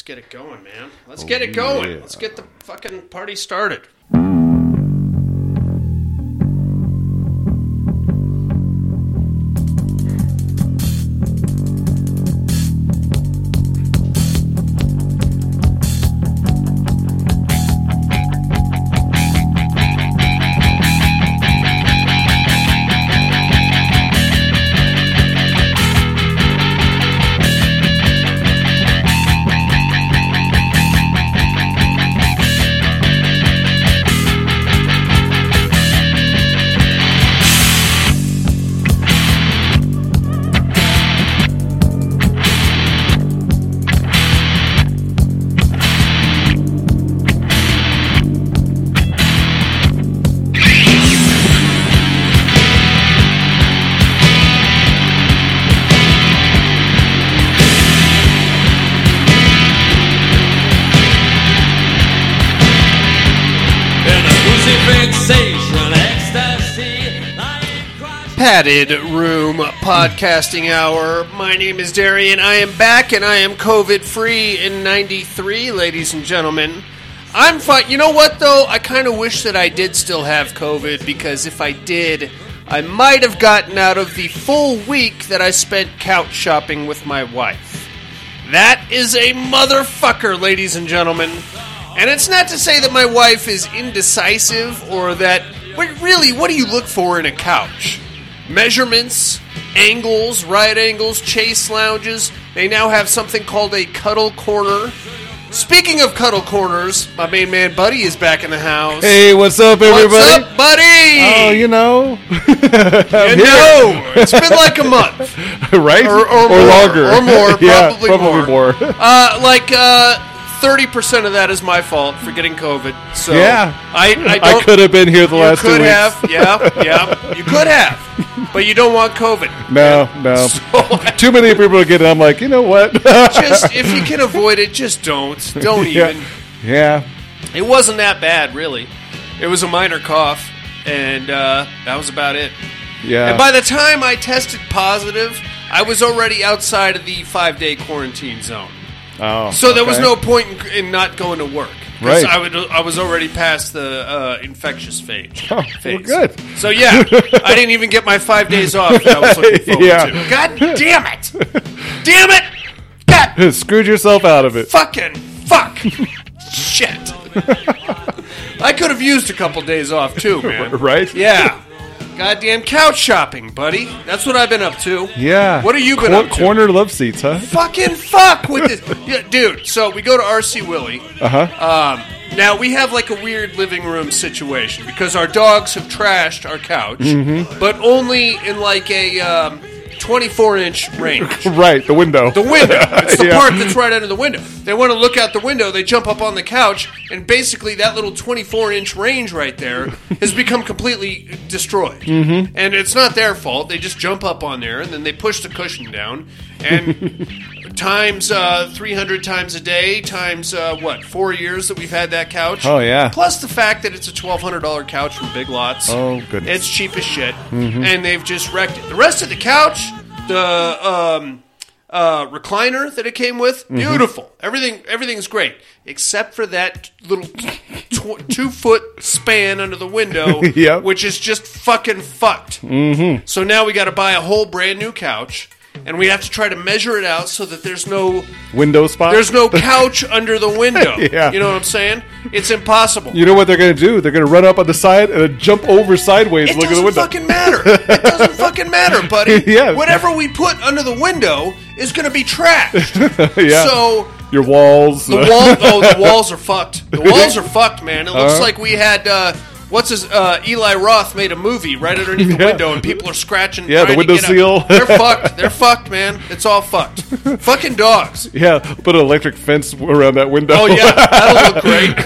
Let's get it going, man. Let's oh, get it going. yeah. Let's get the fucking party started. Padded Room Podcasting Hour. My name is Darian. I am back and I am COVID free in 93, ladies and gentlemen. I'm fine. You know what, though? I kind of wish that I did still have COVID because if I did, I might have gotten out of the full week that I spent couch shopping with my wife. That is a motherfucker, ladies and gentlemen. And it's not to say that my wife is indecisive or that. But really, what do you look for in a couch? Measurements, angles, right angles, chase lounges. They now have something called a cuddle corner. Speaking of cuddle corners, my main man Buddy is back in the house. Hey, what's up, everybody? What's up, Buddy? Oh, you know, You know, it's been like a month. right? Or- or more, longer, or more, yeah, probably probably more. more. Uh, like uh, thirty percent of that is my fault for getting COVID. So Yeah. I I, I could have been here the last two could weeks. have, yeah, yeah, you could have, but you don't want COVID. No, no. So, Too many people get it. I'm like, you know what? just if you can avoid it, just don't. Don't even. yeah, yeah. It wasn't that bad, really. It was a minor cough, and uh, that was about it. Yeah. And by the time I tested positive, I was already outside of the five day quarantine zone. oh, So there was no point in, in not going to work. Right. I, would, I was already past the uh, infectious phase. Oh, well, good. So yeah, I didn't even get my five days off that I was looking forward Yeah. to. God damn it! Damn it! God Screwed yourself out of it. fucking fuck! Shit! I could have used a couple days off too, man. Right? Yeah. Goddamn couch shopping, buddy. That's what I've been up to. Yeah. What have you been Cor- up to? Corner love seats, huh? Fucking fuck with this, yeah, dude. So we go to RC Willey. Uh huh. Um, now we have like a weird living room situation because our dogs have trashed our couch, Mm-hmm. but only in like a um, 24 inch range. right, the window. The window. It's the Yeah. part that's right under the window. They want to look out the window. They jump up on the couch, and basically that little 24 inch range right there has become completely destroyed. Mm-hmm. And it's not their fault. They just jump up on there, and then they push the cushion down, and times uh, 300 times a day, times uh, what four years that we've had that couch. Oh, yeah. Plus the fact that it's a $1,200 couch from Big Lots. Oh, goodness. It's cheap as shit, and they've just wrecked it. The rest of the couch, the um, uh, recliner that it came with, Mm-hmm. beautiful. Everything, everything's great, except for that little tw- two foot span under the window, Yep. which is just fucking fucked. Mm-hmm. So now we got to buy a whole brand new couch. And we have to try to measure it out so that there's no window spot. there's no couch under the window. Yeah. You know what I'm saying? It's impossible. You know what they're going to do? They're going to run up on the side and jump over sideways. It look at the window. It fucking matter. It doesn't fucking matter, buddy. Yeah. Whatever we put under the window is going to be trashed. yeah. So Your walls. the uh, wall, oh, the walls are fucked. The walls are fucked, man. It looks Uh-huh. like we had uh, what's his uh, Eli Roth made a movie right underneath the Yeah. window, and people are scratching. Yeah, the trying to window get out. seal. They're fucked. They're fucked, man. It's all fucked. Fucking dogs. yeah, put an electric fence around that window. Oh yeah, that'll look great.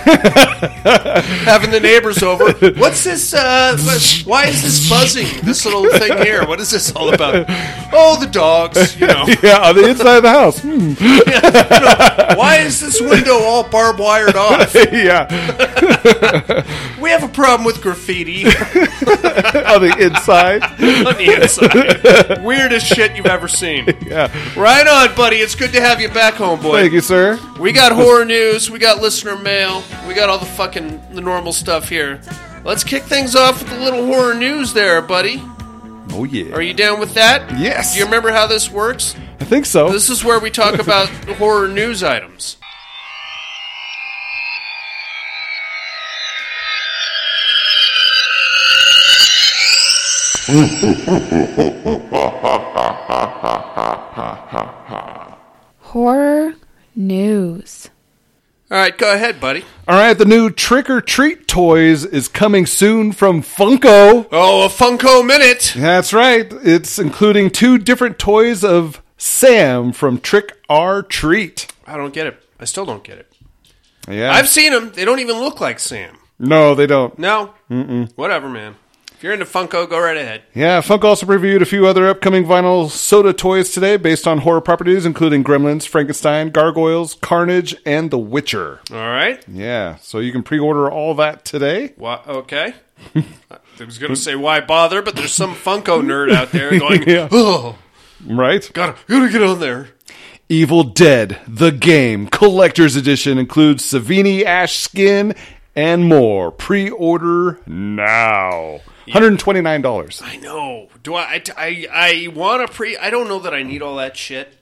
Having the neighbors over. What's this? Uh, what- why is this buzzing? This little thing here. What is this all about? Oh, the dogs. You know. yeah, on the inside of the house. Hmm. Why is this window all barbed wired off? yeah. We have a problem with graffiti on the inside. on the inside. Weirdest shit you've ever seen. Yeah. Right on, buddy. It's good to have you back home, boy. Thank you, sir. We got horror news. We got listener mail. We got all the fucking the normal stuff here. Let's kick things off with a little horror news, there, buddy. Oh yeah. Are you down with that? Yes. Do you remember how this works? I think so. This is where we talk about horror news items. Horror news. All right, go ahead, buddy. All right, the new Trick or Treat toys is coming soon from Funko. Oh, a Funko minute. That's right. It's including two different toys of Sam from Trick or Treat. I don't get it. I still don't get it. Yeah. I've seen them. They don't even look like Sam. no, they don't. No. Mm-mm. Whatever, man. You're into Funko, go right ahead. Yeah, Funko also previewed a few other upcoming vinyl soda toys today based on horror properties, including Gremlins, Frankenstein, Gargoyles, Carnage, and The Witcher. All right. Yeah, so you can pre order all that today. Why, okay. I was going to say why bother, but there's some Funko nerd out there going, Yeah. oh, Right? gotta, gotta get on there. Evil Dead, the game, collector's edition includes Savini Ash skin and more. Pre order now. $129. I know. Do I? I, I, I want to pre. I don't know that I need all that shit.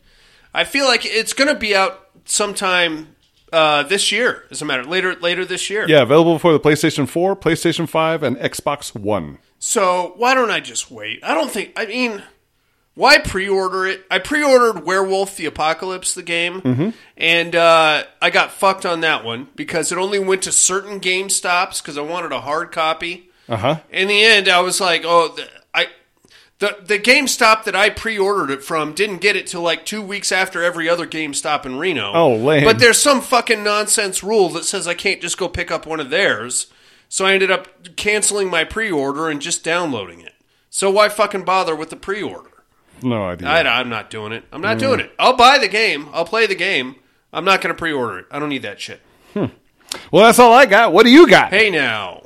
I feel like it's going to be out sometime uh, this year. As a matter later later this year. Yeah, available for the PlayStation 4, PlayStation 5, and Xbox One. So why don't I just wait? I don't think. I mean, why pre-order it? I pre-ordered Werewolf: The Apocalypse, the game, and uh, I got fucked on that one because it only went to certain Game Stops because I wanted a hard copy. Uh huh. In the end, I was like, oh, the, I. The, the GameStop that I pre-ordered it from didn't get it till like two weeks after every other GameStop in Reno. Oh, lame. But there's some fucking nonsense rule that says I can't just go pick up one of theirs. So I ended up canceling my pre-order and just downloading it. So why fucking bother with the pre-order? No idea. I, I'm not doing it. I'm not doing it. I'll buy the game. I'll play the game. I'm not going to pre-order it. I don't need that shit. well, that's all I got. What do you got? Hey now,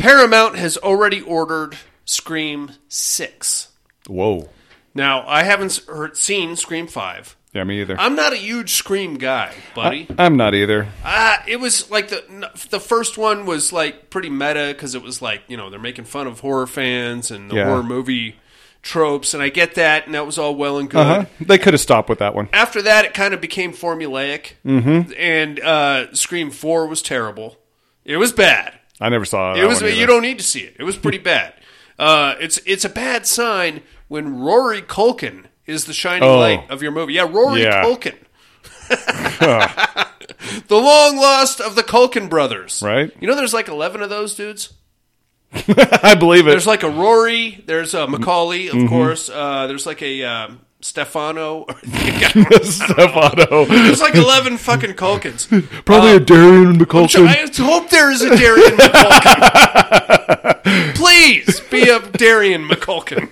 Paramount has already ordered Scream Six. Whoa. Now I haven't heard, seen Scream Five. Yeah, me either. I'm not a huge Scream guy, buddy. I'm not either. Ah, it was like the the first one was like pretty meta because it was like you know they're making fun of horror fans and the Yeah. horror movie tropes, and I get that, and that was all well and good. Uh huh. They could have stopped with that one. After that, it kind of became formulaic, mm-hmm. and uh, Scream Four was terrible. It was bad. I never saw It was. You don't need to see it. It was pretty bad. Uh, it's it's a bad sign when Rory Culkin is the shining Oh. light of your movie. Yeah, Rory Yeah. Culkin, the long lost of the Culkin brothers. Right. You know, there's like eleven of those dudes. I believe it. There's like a Rory. There's a Macaulay, Mm-hmm. of course. Uh, there's like a um, Stefano. Stefano. there's like eleven fucking Culkins. Probably a Darian McCulkin. I hope there is a Darian McCulkin. Please be a Darian McCulkin.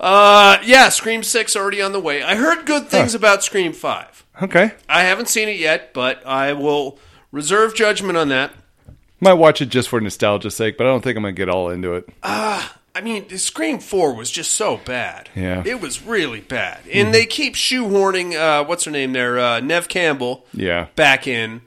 Uh, yeah, Scream Six already on the way. I heard good things about Scream Five. okay. I haven't seen it yet, but I will reserve judgment on that. Might watch it just for nostalgia's sake, but I don't think I'm going to get all into it. I mean, Scream Four was just so bad. Yeah. it was really bad, and they keep shoehorning. Uh, what's her name there? Uh, Neve Campbell. Yeah. back in.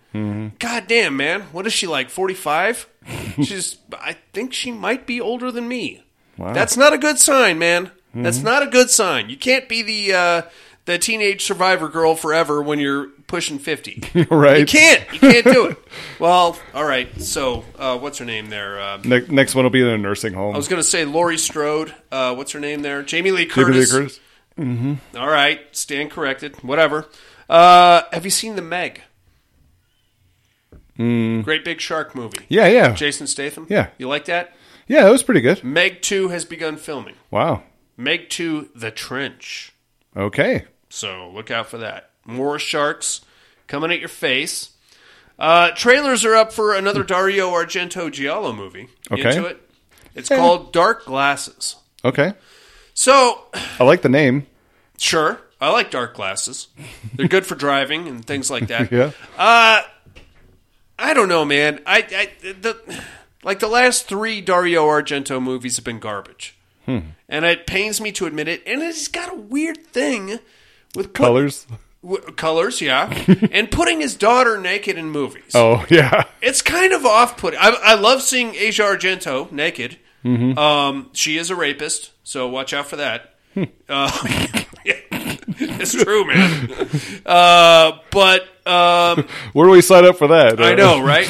God damn, man. What is she like? Forty five? She's. I think she might be older than me. Wow. That's not a good sign, man. That's not a good sign. You can't be the uh, the teenage survivor girl forever when you're pushing fifty. right. You can't. You can't do it. Well, all right. So, uh, what's her name there? Uh, Ne- next one will be in a nursing home. I was going to say Laurie Strode. Uh, what's her name there? Jamie Lee Jamie Lee Curtis. Curtis. All right, stand corrected. Whatever. Uh, have you seen the Meg? Great big shark movie. Yeah, yeah. Jason Statham. Yeah. you like that? Yeah, it was pretty good. Meg Two has begun filming. Wow. Meg Two: The Trench. Okay. So look out for that. More sharks coming at your face. Uh, trailers are up for another Dario Argento Giallo movie. Okay. Into it. It's called Dark Glasses. Okay. So I like the name. Sure. I like dark glasses. They're good for driving and things like that. Yeah. I I don't know, man. I, I the like the last three Dario Argento movies have been garbage, Hmm. and it pains me to admit it. And it's got a weird thing with put- Colors. W- colors, yeah, and putting his daughter naked in movies. Oh yeah. It's kind of off-putting. I, I love seeing Asia Argento naked. Mm-hmm. Um, she is a rapist, so watch out for that. Hmm. uh, it's true, man. Uh, but um, Where do we sign up for that? I know, right?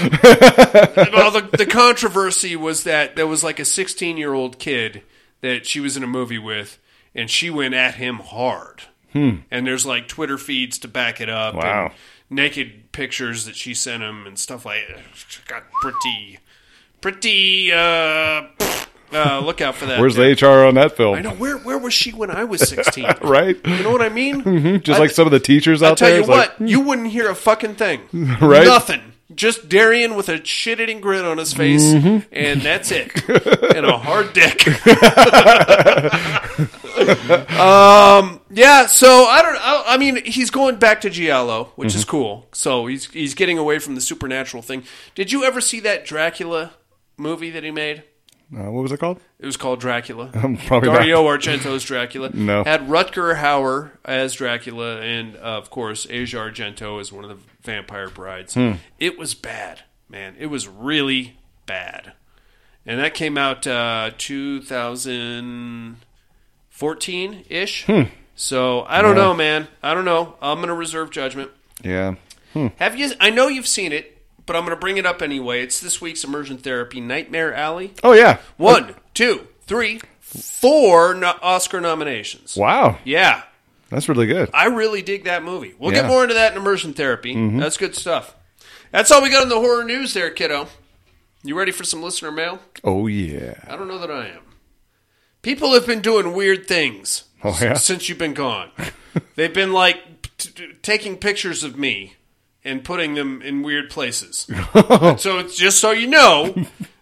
well, the, the controversy was that there was like a 16 year old kid that she was in a movie with, and she went at him hard. And there's like Twitter feeds to back it up. Hmm. Wow. And naked pictures that she sent him and stuff like that. Got pretty, pretty. Uh, uh, look out for that. Where's the HR on that film? I know where where was she when I was 16? Right. You know what I mean? Just I- like some of the teachers out tell there. you what, like, you wouldn't hear a fucking thing. Right? Nothing. Just Darian with a shit-eating grin on his face, Mm-hmm. and that's it. and a hard dick. um, yeah, so I don't. I, I mean, he's going back to Giallo, which Mm-hmm. is cool. So he's he's getting away from the supernatural thing. Did you ever see that Dracula movie that he made? Uh, what was it called? It was called Dracula. Probably not. Dario Argento's Dracula. No. Had Rutger Hauer as Dracula, and uh, of course Asia Argento as one of the vampire brides. Hmm. It was bad, man. It was really bad, and that came out uh, 2014 ish. Hmm. So I don't know, man. I don't know. I'm gonna reserve judgment. Yeah. Have you? I know you've seen it, but I'm gonna bring it up anyway. It's this week's immersion therapy, Nightmare Alley. Oh yeah. One, two, three, four no- Oscar nominations. Wow. Yeah, That's really good. I really dig that movie. We'll Yeah. Mm-hmm. get more into that in immersion therapy. That's good stuff. That's all we got in the horror news there, kiddo. You ready for some listener mail? Oh yeah. I don't know that I am. People have been doing weird things Oh, s- yeah? since you've been gone. They've been like t- t- taking pictures of me and putting them in weird places. so it's just so you know,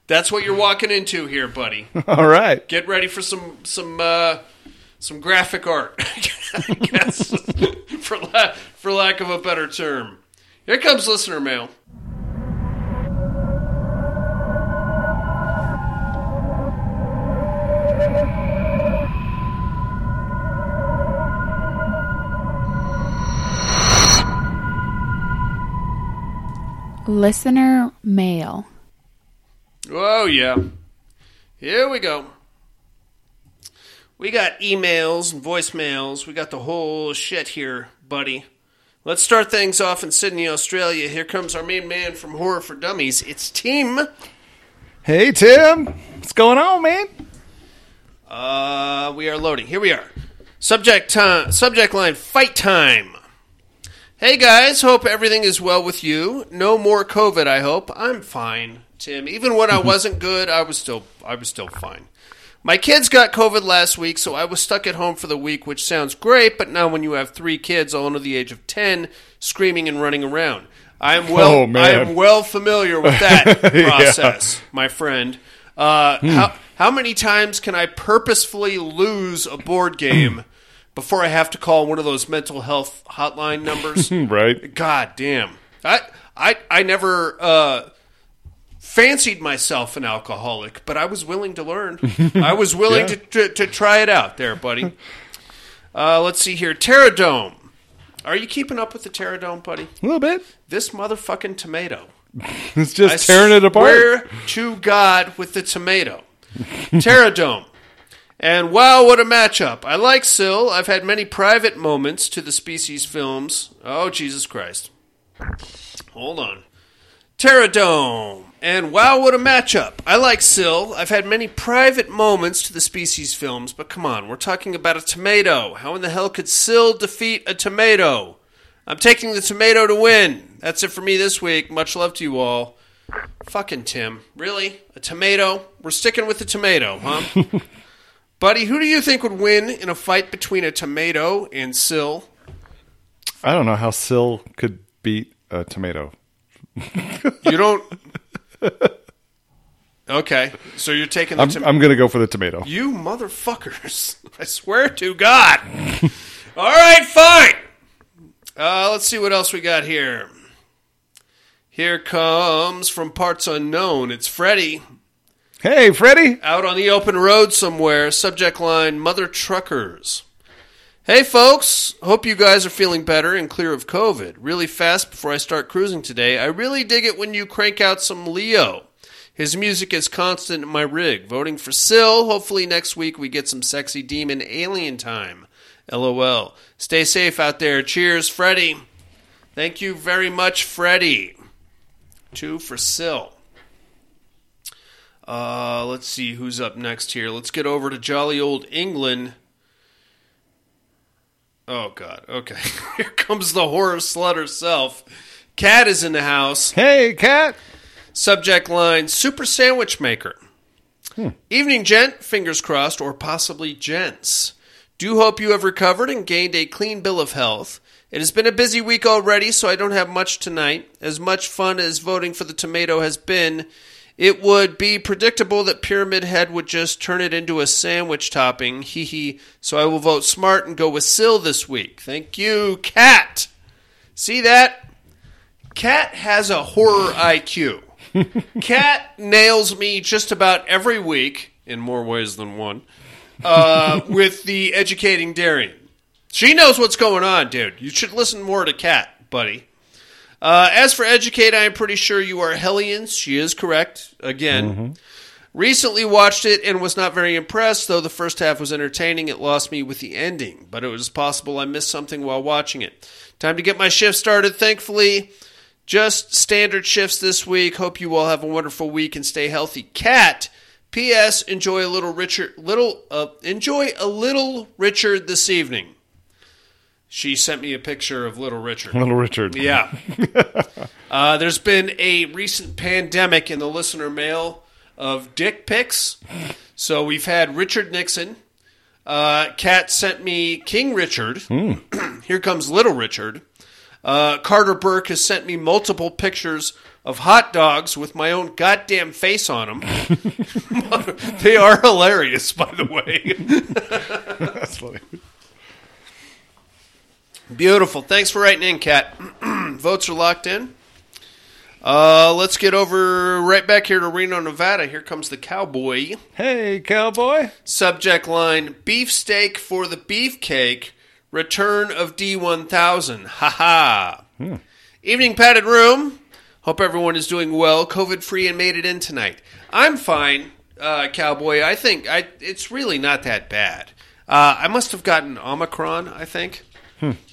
that's what you're walking into here, buddy. All right. get ready for some some uh, some graphic art, I guess, for la- for lack of a better term. Here comes listener mail. Listener mail. Oh yeah, here we go. We got emails and voicemails. We got the whole shit here, buddy. Let's start things off in Sydney, Australia. Here comes our main man from Horror for Dummies. It's Tim. Hey Tim, what's going on, man? Uh, we are loading. Here we are. Subject time. Subject line. Fight time. Hey guys, hope everything is well with you. No more COVID. I hope. I'm fine, Tim. Even when I wasn't good, I was still I was still fine. My kids got COVID last week, so I was stuck at home for the week, which sounds great. But now, when you have three kids, all under the age of ten, screaming and running around, I am well. Oh, man. I am well familiar with that Yeah. process, my friend. Uh, how how many times can I purposefully lose a board game before I have to call one of those mental health hotline numbers? Right. God damn. I I I never uh, fancied myself an alcoholic, but I was willing to learn. I was willing Yeah. to, to to try it out there, buddy. Uh, let's see here. Terradome. Are you keeping up with the Terradome, buddy? A little bit. This motherfucking tomato. It's just I tearing it apart. Swear to God with the tomato. Terradome. And wow, what a matchup. I like Sil. I've had many private moments to the species films. Oh, Jesus Christ. Hold on. Terradome. And wow, what a matchup. I like Sil. I've had many private moments to the species films, but come on, we're talking about a tomato. How in the hell could Sil defeat a tomato? I'm taking the tomato to win. That's it for me this week. Much love to you all. Fucking Tim. Really? A tomato? We're sticking with the tomato, huh? Buddy, who do you think would win in a fight between a tomato and Sil? I don't know how Sil could beat a tomato. You don't. Okay, so you're taking the I'm, tomato. I'm going to go for the tomato. You motherfuckers. I swear to God. All right, fine. Uh, let's see what else we got here. Here comes from parts unknown. It's Freddie Hey, Freddie. out on the open road somewhere. Subject line Mother Truckers. Hey folks, hope you guys are feeling better and clear of COVID. Really fast before I start cruising today, I really dig it when you crank out some Leo. His music is constant in my rig. Voting for Sil. Hopefully next week we get some sexy demon alien time. LOL. Stay safe out there. Cheers, Freddie. Thank you very much, Freddie. Two for Sil. Uh, let's see who's up next here. Let's get over to jolly old England. Oh God. Okay. Here comes the horror slut herself. Cat is in the house. Hey, Cat. Subject line: Super sandwich maker. Evening, gent. Fingers crossed, or possibly gents. Do hope you have recovered and gained a clean bill of health. It has been a busy week already, so I don't have much tonight. As much fun as voting for the tomato has been, it would be predictable that Pyramid Head would just turn it into a sandwich topping. Hee hee. So I will vote smart and go with Sil this week. Thank you, Cat. See that? Cat has a horror IQ. Cat nails me just about every week, in more ways than one, uh, with the educating Darian. She knows what's going on, dude. You should listen more to Cat, buddy. Uh, as for educate, I am pretty sure you are Hellions. She is correct. Again. Recently watched it and was not very impressed, though the first half was entertaining. It lost me with the ending, but it was possible I missed something while watching it. Time to get my shift started, thankfully. Just standard shifts this week. Hope you all have a wonderful week and stay healthy. Cat. P.S. Enjoy a little Richard. Little. Uh, enjoy a little Richard this evening. She sent me a picture of Little Richard. Little Richard. Yeah. uh, there's been a recent pandemic in the listener mail of dick pics. So we've had Richard Nixon. Uh, Kat sent me King Richard. Here comes Little Richard. Uh, Carter Burke has sent me multiple pictures of hot dogs with my own goddamn face on them. they are hilarious, by the way. That's funny. Beautiful. Thanks for writing in, Kat. Votes are locked in. Uh, let's get over right back here to Reno, Nevada. Here comes the cowboy. Hey, cowboy. Subject line Beefsteak for the Beefcake. Return of D1000. Ha ha. Evening padded room. Hope everyone is doing well, COVID free, and made it in tonight. I'm fine, uh, cowboy. I think I, it's really not that bad. Uh, I must have gotten Omicron, I think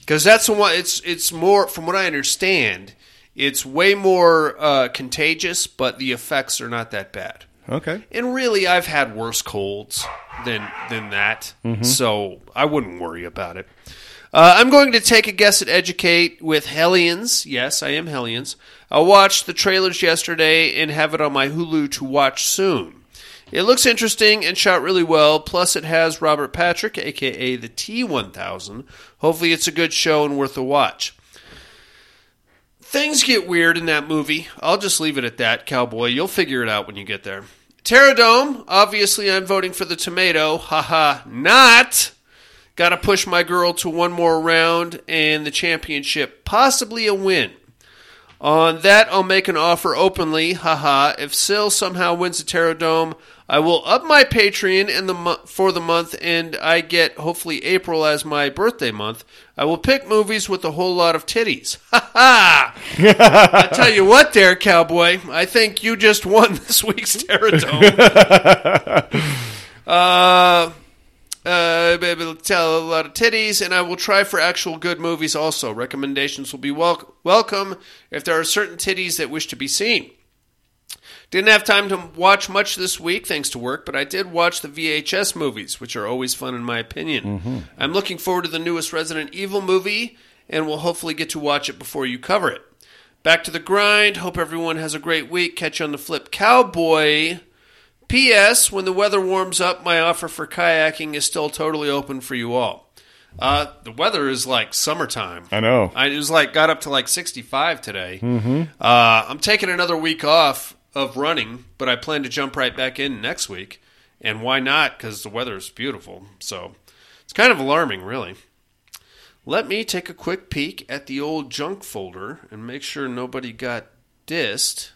because that's the one. It's it's more from what I understand. It's way more uh, contagious, but the effects are not that bad. Okay. And really, I've had worse colds than than that, so I wouldn't worry about it. Uh, I'm going to take a guess at Educate with Hellions. Yes, I am Hellions. I watched the trailers yesterday and have it on my Hulu to watch soon. It looks interesting and shot really well. Plus, it has Robert Patrick, aka the T1000. Hopefully, it's a good show and worth a watch. Things get weird in that movie. I'll just leave it at that, cowboy. You'll figure it out when you get there. Terradome, obviously I'm voting for the tomato. Haha, not. Gotta push my girl to one more round and the championship, possibly a win. On that, I'll make an offer openly. Haha, if Sil somehow wins the Terradome, I will up my Patreon in the mo- for the month, and I get hopefully April as my birthday month. I will pick movies with a whole lot of titties. Ha ha! I tell you what, there, cowboy. I think you just won this week's Terradome. uh, uh, be able tell a lot of titties, and I will try for actual good movies also. Recommendations will be wel- welcome if there are certain titties that wish to be seen. Didn't have time to watch much this week thanks to work, but I did watch the VHS movies, which are always fun in my opinion. I'm looking forward to the newest Resident Evil movie, and we'll hopefully get to watch it before you cover it. Back to the grind. Hope everyone has a great week. Catch you on the flip, cowboy. P.S. When the weather warms up, my offer for kayaking is still totally open for you all. Uh, the weather is like summertime. I know. I, it was like got up to like 65 today. Mm-hmm. Uh, I'm taking another week off of running, but I plan to jump right back in next week. And why not? Because the weather is beautiful. So it's kind of alarming, really. Let me take a quick peek at the old junk folder and make sure nobody got dissed.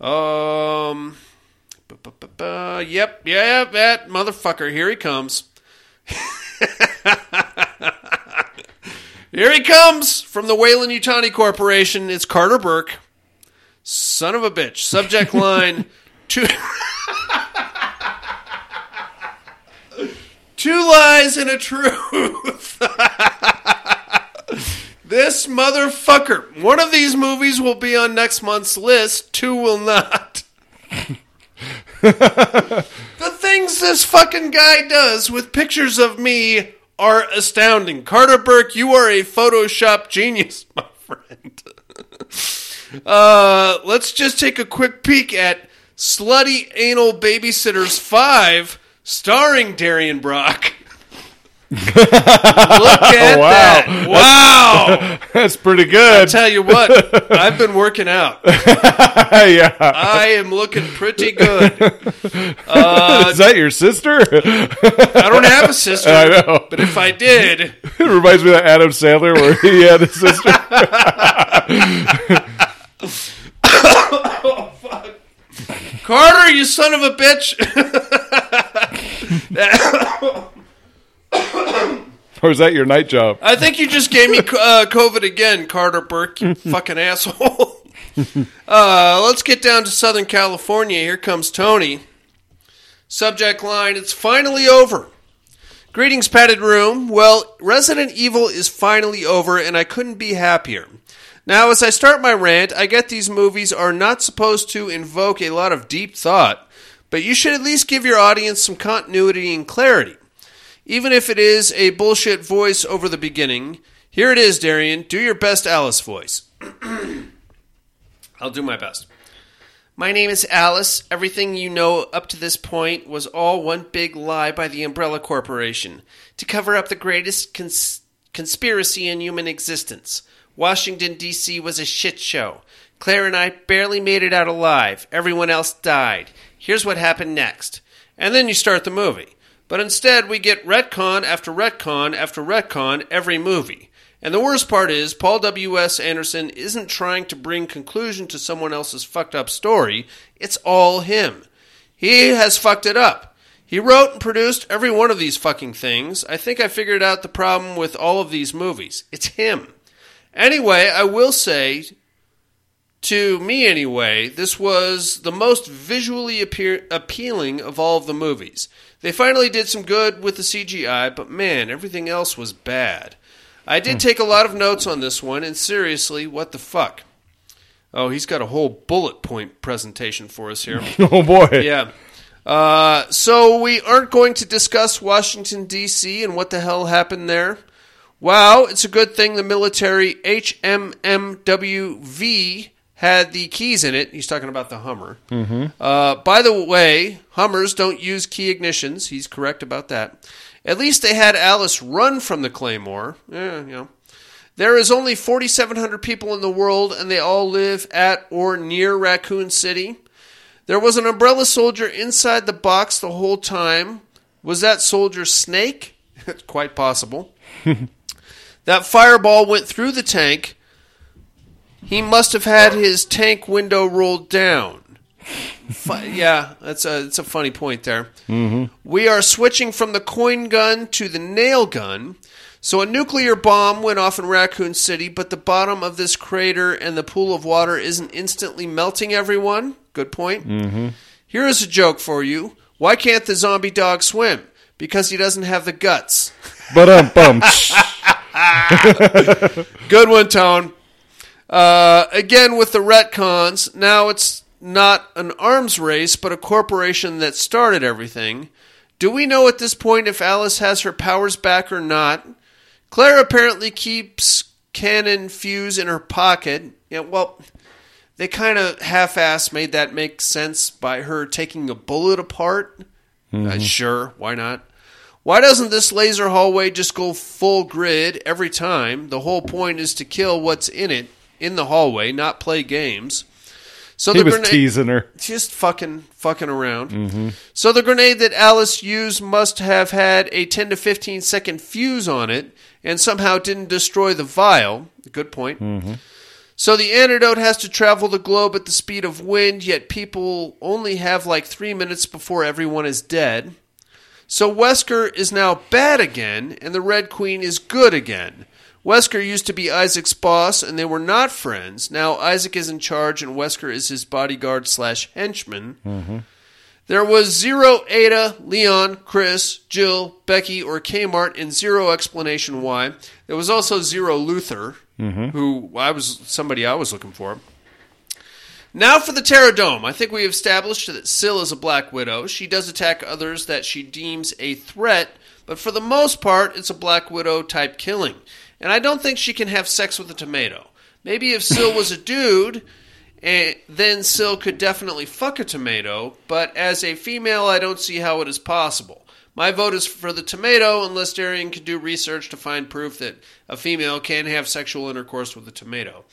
Um. bu- Yep, yep, that motherfucker. Here he comes. Here he comes from the Weyland-Yutani Corporation. It's Carter Burke. Son of a bitch. Subject line two Two lies and a truth. this motherfucker. One of these movies will be on next month's list, two will not. the things this fucking guy does with pictures of me are astounding. Carter Burke, you are a Photoshop genius, my friend. Uh, let's just take a quick peek at Slutty Anal Babysitters 5, starring Darian Brock. Look at Wow. that. Wow. That's pretty good. I tell you what, I've been working out. yeah. I am looking pretty good. Is that your sister? I don't have a sister, I know. but if I did, It reminds me of Adam Sandler where he had a sister. Carter, you son of a bitch. or is that your night job? I think you just gave me uh, COVID again, Carter Burke, you fucking asshole. Uh, let's get down to Southern California. Here comes Tony. Subject line It's finally over. Greetings, padded room. Well, Resident Evil is finally over, and I couldn't be happier. Now, as I start my rant, I get these movies are not supposed to invoke a lot of deep thought, but you should at least give your audience some continuity and clarity. Even if it is a bullshit voice over the beginning, here it is, Darian. Do your best Alice voice. I'll do my best. My name is Alice. Everything you know up to this point was all one big lie by the Umbrella Corporation to cover up the greatest cons- conspiracy in human existence. Washington, D.C. was a shit show. Claire and I barely made it out alive. Everyone else died. Here's what happened next. And then you start the movie. But instead, we get retcon after retcon after retcon every movie. And the worst part is, Paul W.S. Anderson isn't trying to bring conclusion to someone else's fucked up story. It's all him. He has fucked it up. He wrote and produced every one of these fucking things. I think I figured out the problem with all of these movies. It's him. Anyway, I will say, to me anyway, this was the most visually appear- appealing of all of the movies. They finally did some good with the CGI, but man, everything else was bad. I did take a lot of notes on this one, and seriously, what the fuck? Oh, he's got a whole bullet point presentation for us here. Oh boy. yeah. Uh, so we aren't going to discuss Washington, D.C. and what the hell happened there. Wow, it's a good thing the military HMMWV had the keys in it. He's talking about the Hummer. Mm-hmm. Uh, by the way, Hummers don't use key ignitions. He's correct about that. At least they had Alice run from the Claymore. Yeah, you know. There is only 4,700 people in the world, and they all live at or near Raccoon City. There was an umbrella soldier inside the box the whole time. Was that soldier Snake? It's quite possible. that fireball went through the tank. He must have had his tank window rolled down. Yeah, that's a that's a funny point there. We are switching from the coin gun to the nail gun. So a nuclear bomb went off in Raccoon City, but the bottom of this crater and the pool of water isn't instantly melting everyone. Good point. Mm-hmm. Here is a joke for you. Why can't the zombie dog swim? Because he doesn't have the guts. But um bum. Good one, Tone. Uh, again, with the retcons, now it's not an arms race, but a corporation that started everything. Do we know at this point if Alice has her powers back or not? Claire apparently keeps cannon fuse in her pocket. Yeah, well, they kind of half-ass made that make sense by her taking a bullet apart. Uh, sure, why not? Why doesn't this laser hallway just go full grid every time? The whole point is to kill what's in it in the hallway, not play games. So he the was grenade- teasing her. just fucking fucking around. Mm-hmm. So the grenade that Alice used must have had a 10 to 15 second fuse on it and somehow didn't destroy the vial. Good point. Mm-hmm. So the antidote has to travel the globe at the speed of wind, yet people only have like three minutes before everyone is dead. So Wesker is now bad again, and the Red Queen is good again. Wesker used to be Isaac's boss, and they were not friends. Now Isaac is in charge, and Wesker is his bodyguard slash henchman. Mm-hmm. There was zero Ada, Leon, Chris, Jill, Becky, or Kmart, and zero explanation why. There was also zero Luther, mm-hmm. who I was somebody I was looking for. Now for the Terradome. I think we have established that Sil is a Black Widow. She does attack others that she deems a threat, but for the most part, it's a Black Widow type killing. And I don't think she can have sex with a tomato. Maybe if Sil was a dude, eh, then Sil could definitely fuck a tomato, but as a female, I don't see how it is possible. My vote is for the tomato unless Darian can do research to find proof that a female can have sexual intercourse with a tomato.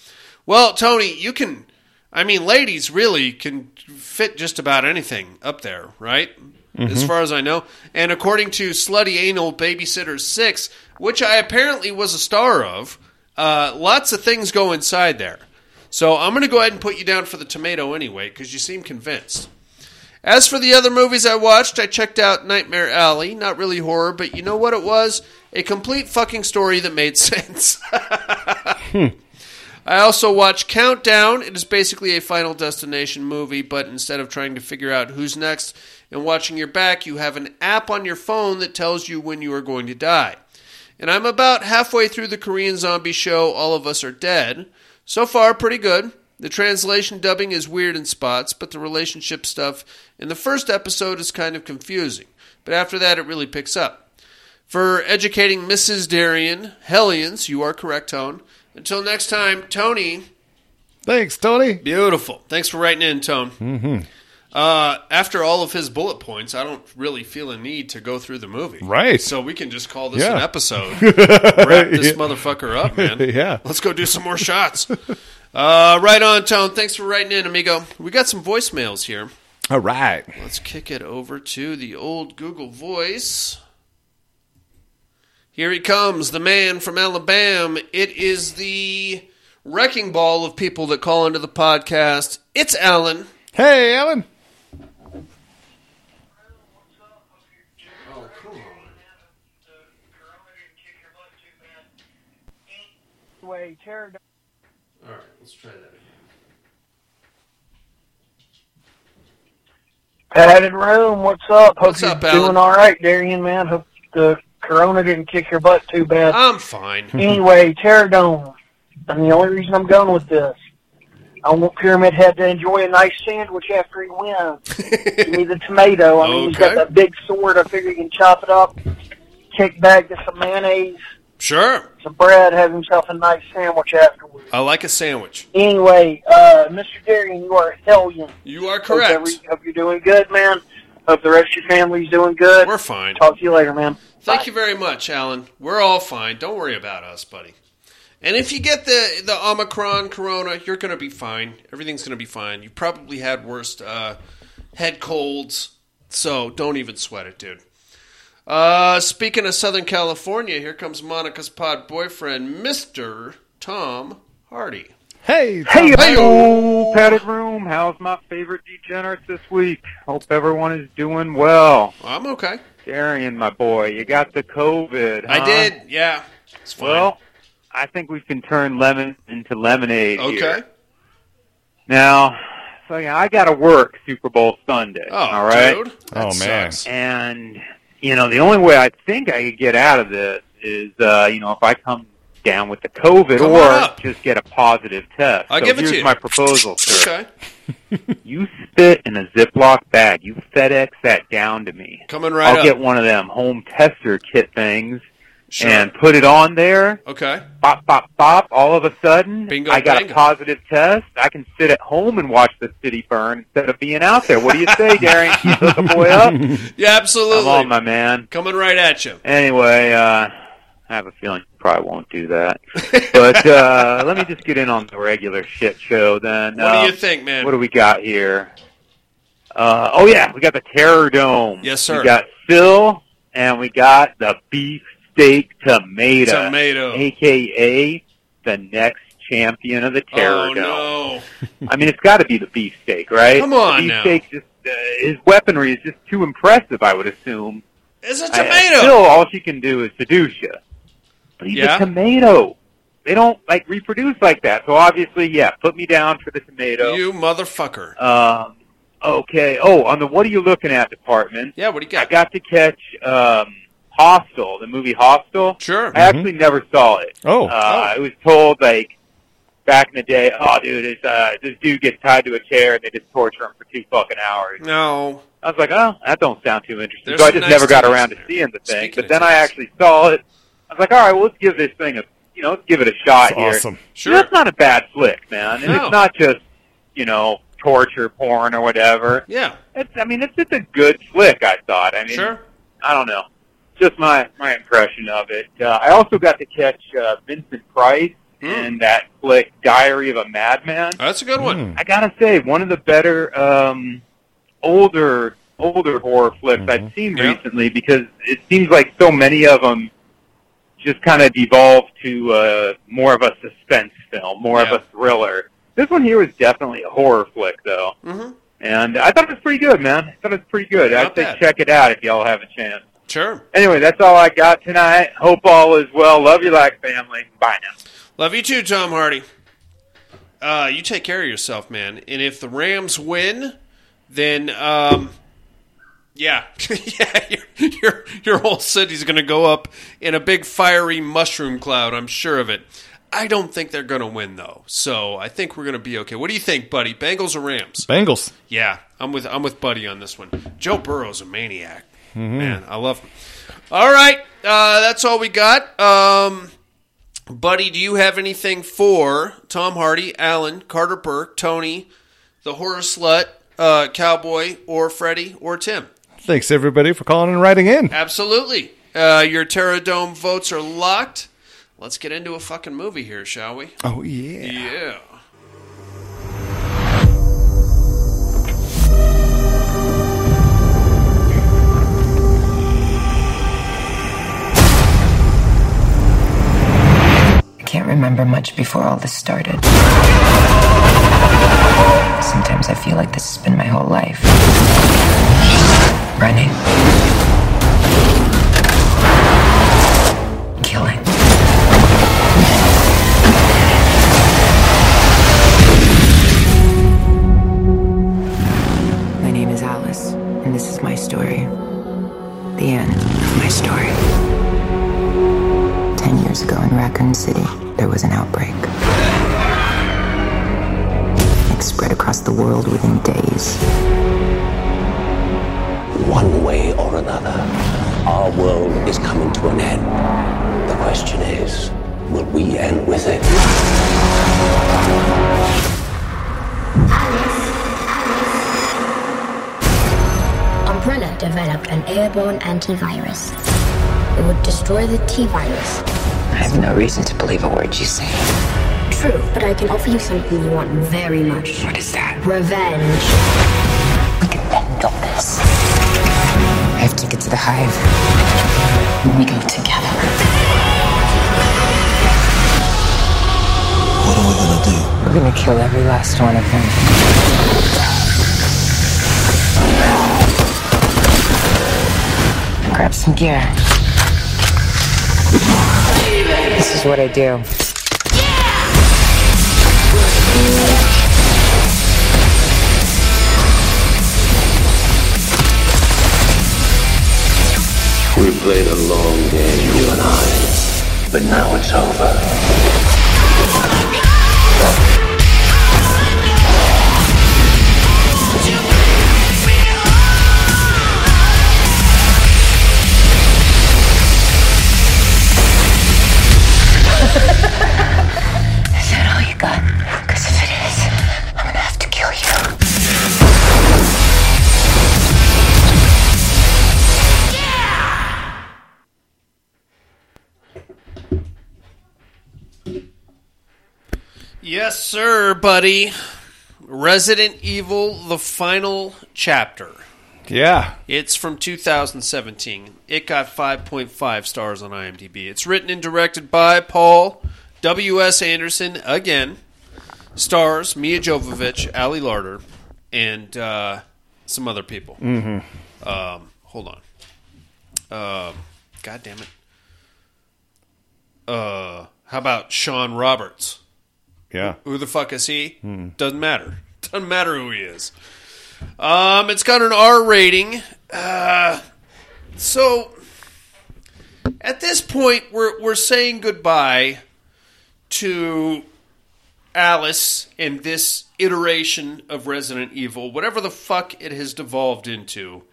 Well, Tony, you can. I mean, ladies really can fit just about anything up there, right? As far as I know. And according to Slutty Anal Babysitter 6, which I apparently was a star of, uh, lots of things go inside there. So I'm going to go ahead and put you down for the tomato anyway, because you seem convinced. As for the other movies I watched, I checked out Nightmare Alley. Not really horror, but you know what it was? A complete fucking story that made sense. I also watched Countdown. It is basically a Final Destination movie, but instead of trying to figure out who's next and watching your back, you have an app on your phone that tells you when you are going to die. And I'm about halfway through the Korean zombie show, All of Us Are Dead. So far, pretty good. The translation dubbing is weird in spots, but the relationship stuff in the first episode is kind of confusing. But after that, it really picks up. For educating Mrs. Darian, Hellions, you are correct, Tone. Until next time, Tony. Thanks, Tony. Beautiful. Thanks for writing in, Tone. Mm-hmm. Uh, after all of his bullet points, I don't really feel a need to go through the movie. Right. So we can just call this Yeah. an episode. Wrap this motherfucker up, man. Yeah. Let's go do some more shots. Uh, right on, Tone. Thanks for writing in, amigo. We got some voicemails here. All right. Let's kick it over to the old Google Voice. Here he comes, the man from Alabama. It is the wrecking ball of people that call into the podcast. It's Alan. Hey, Alan. Oh, come on. Way, tear down. All right, let's try that again. Padded room, what's up? Hope What's you're up, Alan? doing all right, Darian, man. Hope the corona didn't kick your butt too bad. I'm fine. anyway, Terradome. And the only reason I'm going with this, I want Pyramid Head to enjoy a nice sandwich after he wins. Give me the tomato. I mean, he's got Okay. that big sword. I figure he can chop it up, kick back to some mayonnaise, Sure. some bread, have himself a nice sandwich afterwards. I like a sandwich. Anyway, uh, Mr. Darian, you are a hellion. You are Hope, correct. every, hope you're doing good, man. Hope the rest of your family's doing good. We're fine. Talk to you later, man. Thank Bye. you very much, Alan. We're all fine. Don't worry about us, buddy. And if you get the the Omicron Corona, you're going to be fine. Everything's going to be fine. You probably had worse uh, head colds, so don't even sweat it, dude. Uh, speaking of Southern California, here comes Monica's pod boyfriend, Mister Tom Hardy. Hey. Hey, Hey-o. oh, padded room. How's my favorite degenerates this week? Hope everyone is doing well. I'm okay. Darian, my boy, you got the COVID. I did. Yeah, it's fine. Well, I think we can turn lemon into lemonade. okay. Here. Now, so yeah, I got to work Super Bowl Sunday. Oh, all right. dude. That Oh, man. sucks. And you know, the only way I think I could get out of this is, uh, you know, if I come down with the COVID Come or just get a positive test. I'll so give it to here's you. my proposal, sir. Okay. You spit in a Ziploc bag. You FedEx that down to me. Coming right I'll up. get one of them home tester kit things Sure. and put it on there. okay. Bop, bop, bop. All of a sudden, Bingo, I got bango. a positive test. I can sit at home and watch the city burn instead of being out there. What do you say, you hook a boy up? Yeah, I'm absolutely. on, my man. Coming right at you. Anyway, uh, I have a feeling you probably won't do that. But uh, let me just get in on the regular shit show then. What do Um, you think, man? What do we got here? Uh, oh yeah, we got the Terror Dome. Yes, sir. We got Phil, and we got the beef steak tomato, Tomato. aka the next champion of the terror Oh dome. no! I mean, it's got to be the beefsteak, right? Come on beefsteak just uh, his weaponry is just too impressive. I would assume. It's a tomato. still, all she can do is seduce you. But he's Yeah. a tomato. They don't like reproduce like that. So obviously, yeah, put me down for the tomato. you motherfucker! Um, okay. Oh, on the what are you looking at department? yeah, what do you got? I got? to catch um, Hostel, the movie Hostel. Sure. I actually never saw it. Oh. Uh, I was told like back in the day, oh dude, it's, uh, this dude gets tied to a chair and they just torture him for two fucking hours. No. I was like, oh, that don't sound too interesting. There's so I just nice never got around to seeing the thing. Speaking but then I actually saw it. I was like, all right, well, let's give this thing a, you know, let's give it a shot That's here. awesome. Sure. That's not a bad flick, man. And No. it's not just, you know, torture porn or whatever. Yeah. It's, I mean, it's just a good flick. I thought. I mean, Sure. I don't know. Just my my impression of it. Uh, I also got to catch uh, Vincent Price Hmm. in that flick, Diary of a Madman. That's a good one. Hmm. I gotta say, one of the better um, older older horror flicks I've seen Yeah. recently because it seems like so many of them just kind of devolved to uh, more of a suspense film, more Yeah. of a thriller. This one here was definitely a horror flick, though, Mm-hmm. and I thought it was pretty good, man. I thought it was pretty good. Not I'd say bad. check it out if y'all have a chance. Sure. Anyway, that's all I got tonight. Hope all is well. Love you like family. Bye now. Love you too, Tom Hardy. Uh, you take care of yourself, man. And if the Rams win, then um, yeah, yeah, your, your your whole city's going to go up in a big fiery mushroom cloud. I'm sure of it. I don't think they're going to win though, so I think we're going to be okay. What do you think, Buddy? Bengals or Rams? Bengals. Yeah, I'm with I'm with Buddy on this one. Joe Burrow's a maniac. Man, I love him. All right, uh, that's all we got. Um, Buddy, do you have anything for Tom Hardy, Alan, Carter Burke, Tony, the horror slut, uh, Cowboy, or Freddie, or Tim? Thanks everybody for calling and writing in. Absolutely. Uh, your Terradome votes are locked. Let's get into a fucking movie here, shall we? Oh yeah. Yeah. I can't remember much before all this started. Sometimes I feel like this has been my whole life. Running. Killing. My name is Alice, and this is my story. The end of my story. Ten years ago in Raccoon City, there was an outbreak. It spread across the world within days. One way or another, our world is coming to an end. The question is, will we end with it? Umbrella developed an airborne antivirus. It would destroy the T-virus. I have no reason to believe a word you say. True, but I can offer you something you want very much. What is that? Revenge. We can end all this. I have to the hive. We go together. What are we gonna do? We're gonna kill every last one of them. Grab some gear. This is what I do. We played a long game, you and I. But now it's over. Yes, sir, buddy. Resident Evil: The Final Chapter. Yeah. It's from 2017. It got 5.5 stars on IMDb. It's written and directed by Paul W.S. Anderson again stars Milla Jovovich, Ali Larter, and uh, some other people. Mm-hmm. Um, hold on. Um, God damn it. Uh, how about Shawn Roberts? Yeah. Who the fuck is he? Hmm. Doesn't matter. Doesn't matter who he is. Um, it's got an R rating. Uh, so at this point, we're we're saying goodbye to Alice and this iteration of Resident Evil, whatever the fuck it has devolved into.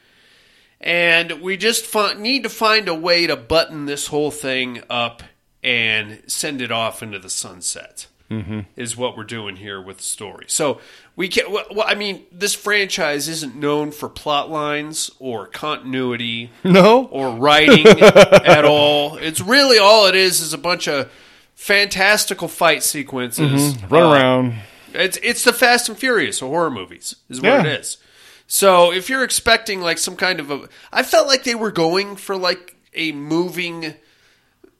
And we just fi- need to find a way to button this whole thing up and send it off into the sunset. Mhm. Is what we're doing here with the story. So we can. Well, well, I mean, this franchise isn't known for plot lines or continuity, No? or writing at all. It's really all it is is a bunch of fantastical fight sequences. Mhm. Run Uh, around. It's it's the Fast and Furious of horror movies is what Yeah. it is. So if you're expecting like some kind of a, I felt like they were going for like a moving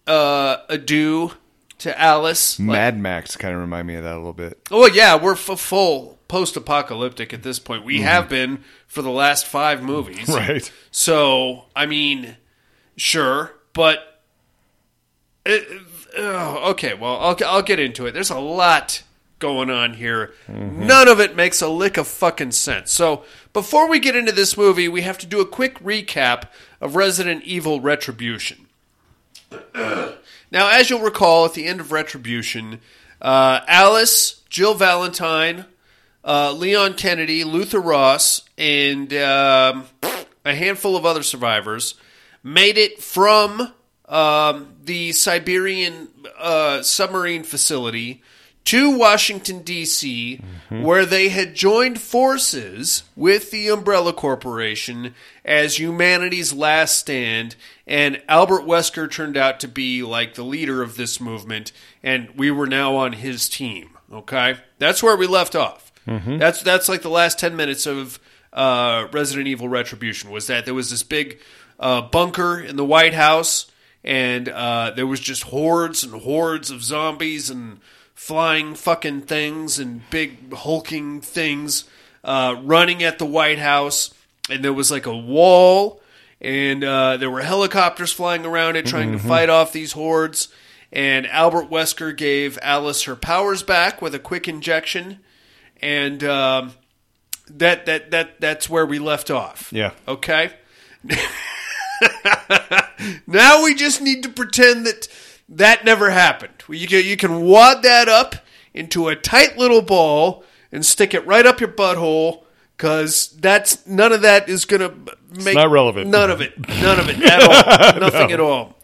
uh adieu to Alice. Like, Mad Max kind of remind me of that a little bit. oh yeah, we're f- full post-apocalyptic at this point. We Mhm. have been for the last five movies, Right. So I mean, sure, but it, oh, okay. Well, I'll I'll get into it. There's a lot going on here. Mm-hmm. None of it makes a lick of fucking sense. So before we get into this movie, we have to do a quick recap of Resident Evil Retribution. Now, as you'll recall, at the end of Retribution, uh, Alice, Jill Valentine, uh, Leon Kennedy, Luther Ross, and um, a handful of other survivors made it from um, the Siberian uh, submarine facility to Washington, D.C., where they had joined forces with the Umbrella Corporation as humanity's last stand. And Albert Wesker turned out to be like the leader of this movement, and we were now on his team. Okay? That's where we left off. Mhm. That's that's like the last ten minutes of uh, Resident Evil Retribution. Was that there was this big uh, bunker in the White House, and uh, there was just hordes and hordes of zombies and flying fucking things and big hulking things uh, running at the White House, and there was like a wall, and uh, there were helicopters flying around it trying to Mhm. fight off these hordes. And Albert Wesker gave Alice her powers back with a quick injection, and um, that that that that's where we left off. Yeah. Okay. now we just need to pretend that that never happened. You can, you can wad that up into a tight little ball and stick it right up your butthole because that's none of that is going to make not relevant. None of it. None of it at all. Nothing No. at all.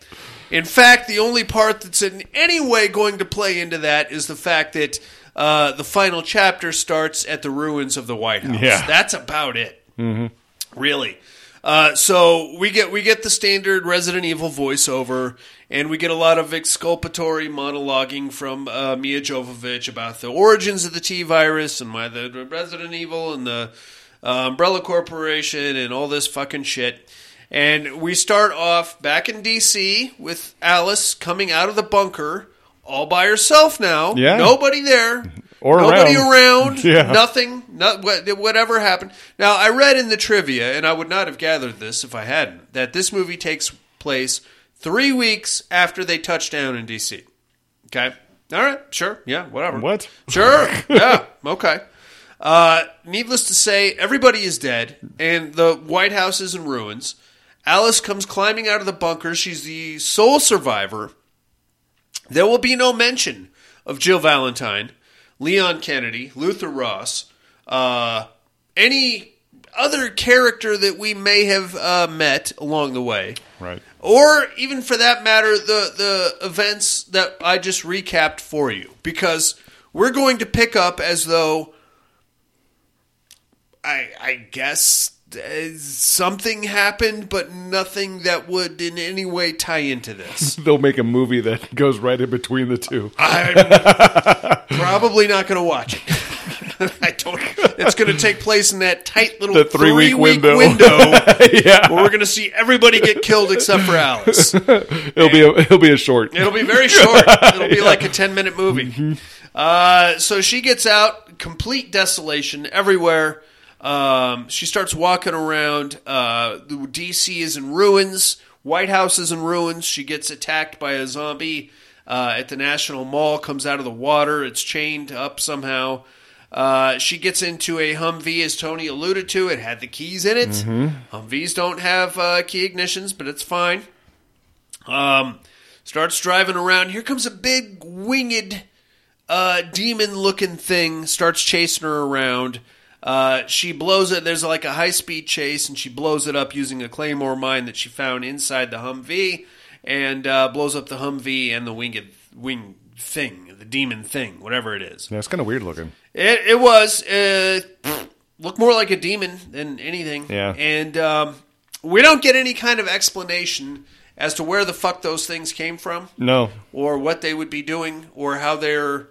In fact, the only part that's in any way going to play into that is the fact that uh, the final chapter starts at the ruins of the White House. Yeah. That's about it Mm-hmm. really. Uh, so we get we get the standard Resident Evil voiceover, and we get a lot of exculpatory monologuing from uh, Milla Jovovich about the origins of the T virus and why the Resident Evil and the uh, Umbrella Corporation and all this fucking shit. And we start off back in DC with Alice coming out of the bunker all by herself now. Yeah. Nobody there. Or Nobody around. around. Yeah. Nothing. Not, whatever happened. Now, I read in the trivia, and I would not have gathered this if I hadn't, that this movie takes place three weeks after they touch down in D.C. Okay? All right. Sure. Yeah. Whatever. What? Sure. yeah. Okay. Uh, needless to say, everybody is dead, and the White House is in ruins. Alice comes climbing out of the bunker. She's the sole survivor. There will be no mention of Jill Valentine, Leon Kennedy, Luther Ross, uh, any other character that we may have uh, met along the way, Right. or even for that matter, the the events that I just recapped for you, because we're going to pick up as though I I guess something happened, but nothing that would in any way tie into this. They'll make a movie that goes right in between the two. I'm probably not going to watch it. I don't. It's going to take place in that tight little The three-week three-week window. yeah. Where we're going to see everybody get killed except for Alice. It'll be a, it'll be a short. It'll be very short. It'll be like a 10 minute movie. Uh, so she gets out, complete desolation everywhere. Um, she starts walking around. Uh, the DC is in ruins. White House is in ruins. She gets attacked by a zombie uh, at the National Mall, comes out of the water. It's chained up somehow. Uh, she gets into a Humvee, as Tony alluded to. It had the keys in it. Humvees don't have uh, key ignitions, but it's fine. Um, starts driving around. Here comes a big winged uh, demon looking thing, starts chasing her around. Uh, she blows it. There's like a high speed chase, and she blows it up using a claymore mine that she found inside the Humvee, and uh, blows up the Humvee and the winged wing thing, the demon thing, whatever it is. Yeah, it's kind of weird looking. It, it was uh, looked more like a demon than anything. Yeah. and um, we don't get any kind of explanation as to where the fuck those things came from No, or what they would be doing or how they're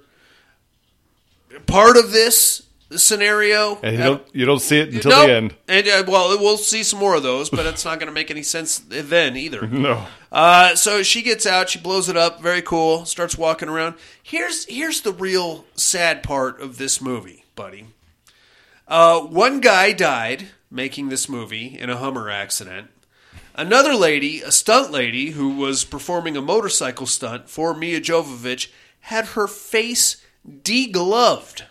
part of this scenario. and you don't you don't see it until Nope. the end. And uh, well, we'll see some more of those, but it's not going to make any sense then either. No, Uh, so she gets out, she blows it up, very cool. Starts walking around. Here's here's the real sad part of this movie, buddy. Uh, one guy died making this movie in a Hummer accident. Another lady, a stunt lady who was performing a motorcycle stunt for Milla Jovovich, had her face degloved,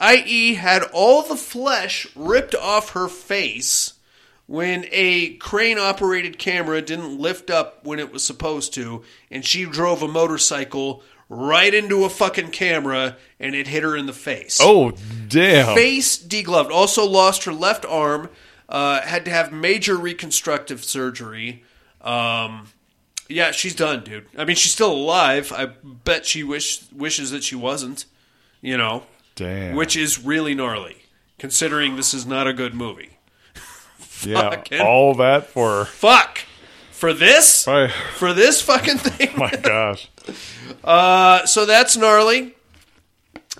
i.e., had all the flesh ripped off her face when a crane operated camera didn't lift up when it was supposed to, and she drove a motorcycle right into a fucking camera and it hit her in the face. oh damn. Face degloved. Also lost her left arm. Uh, had to have major reconstructive surgery. Um, yeah, she's done, dude. I mean, she's still alive. I bet she wish wishes that she wasn't. You know, Damn. which is really gnarly, considering this is not a good movie. yeah, fucking- all that for Fuck for this for this fucking thing. my gosh. Uh, so that's gnarly.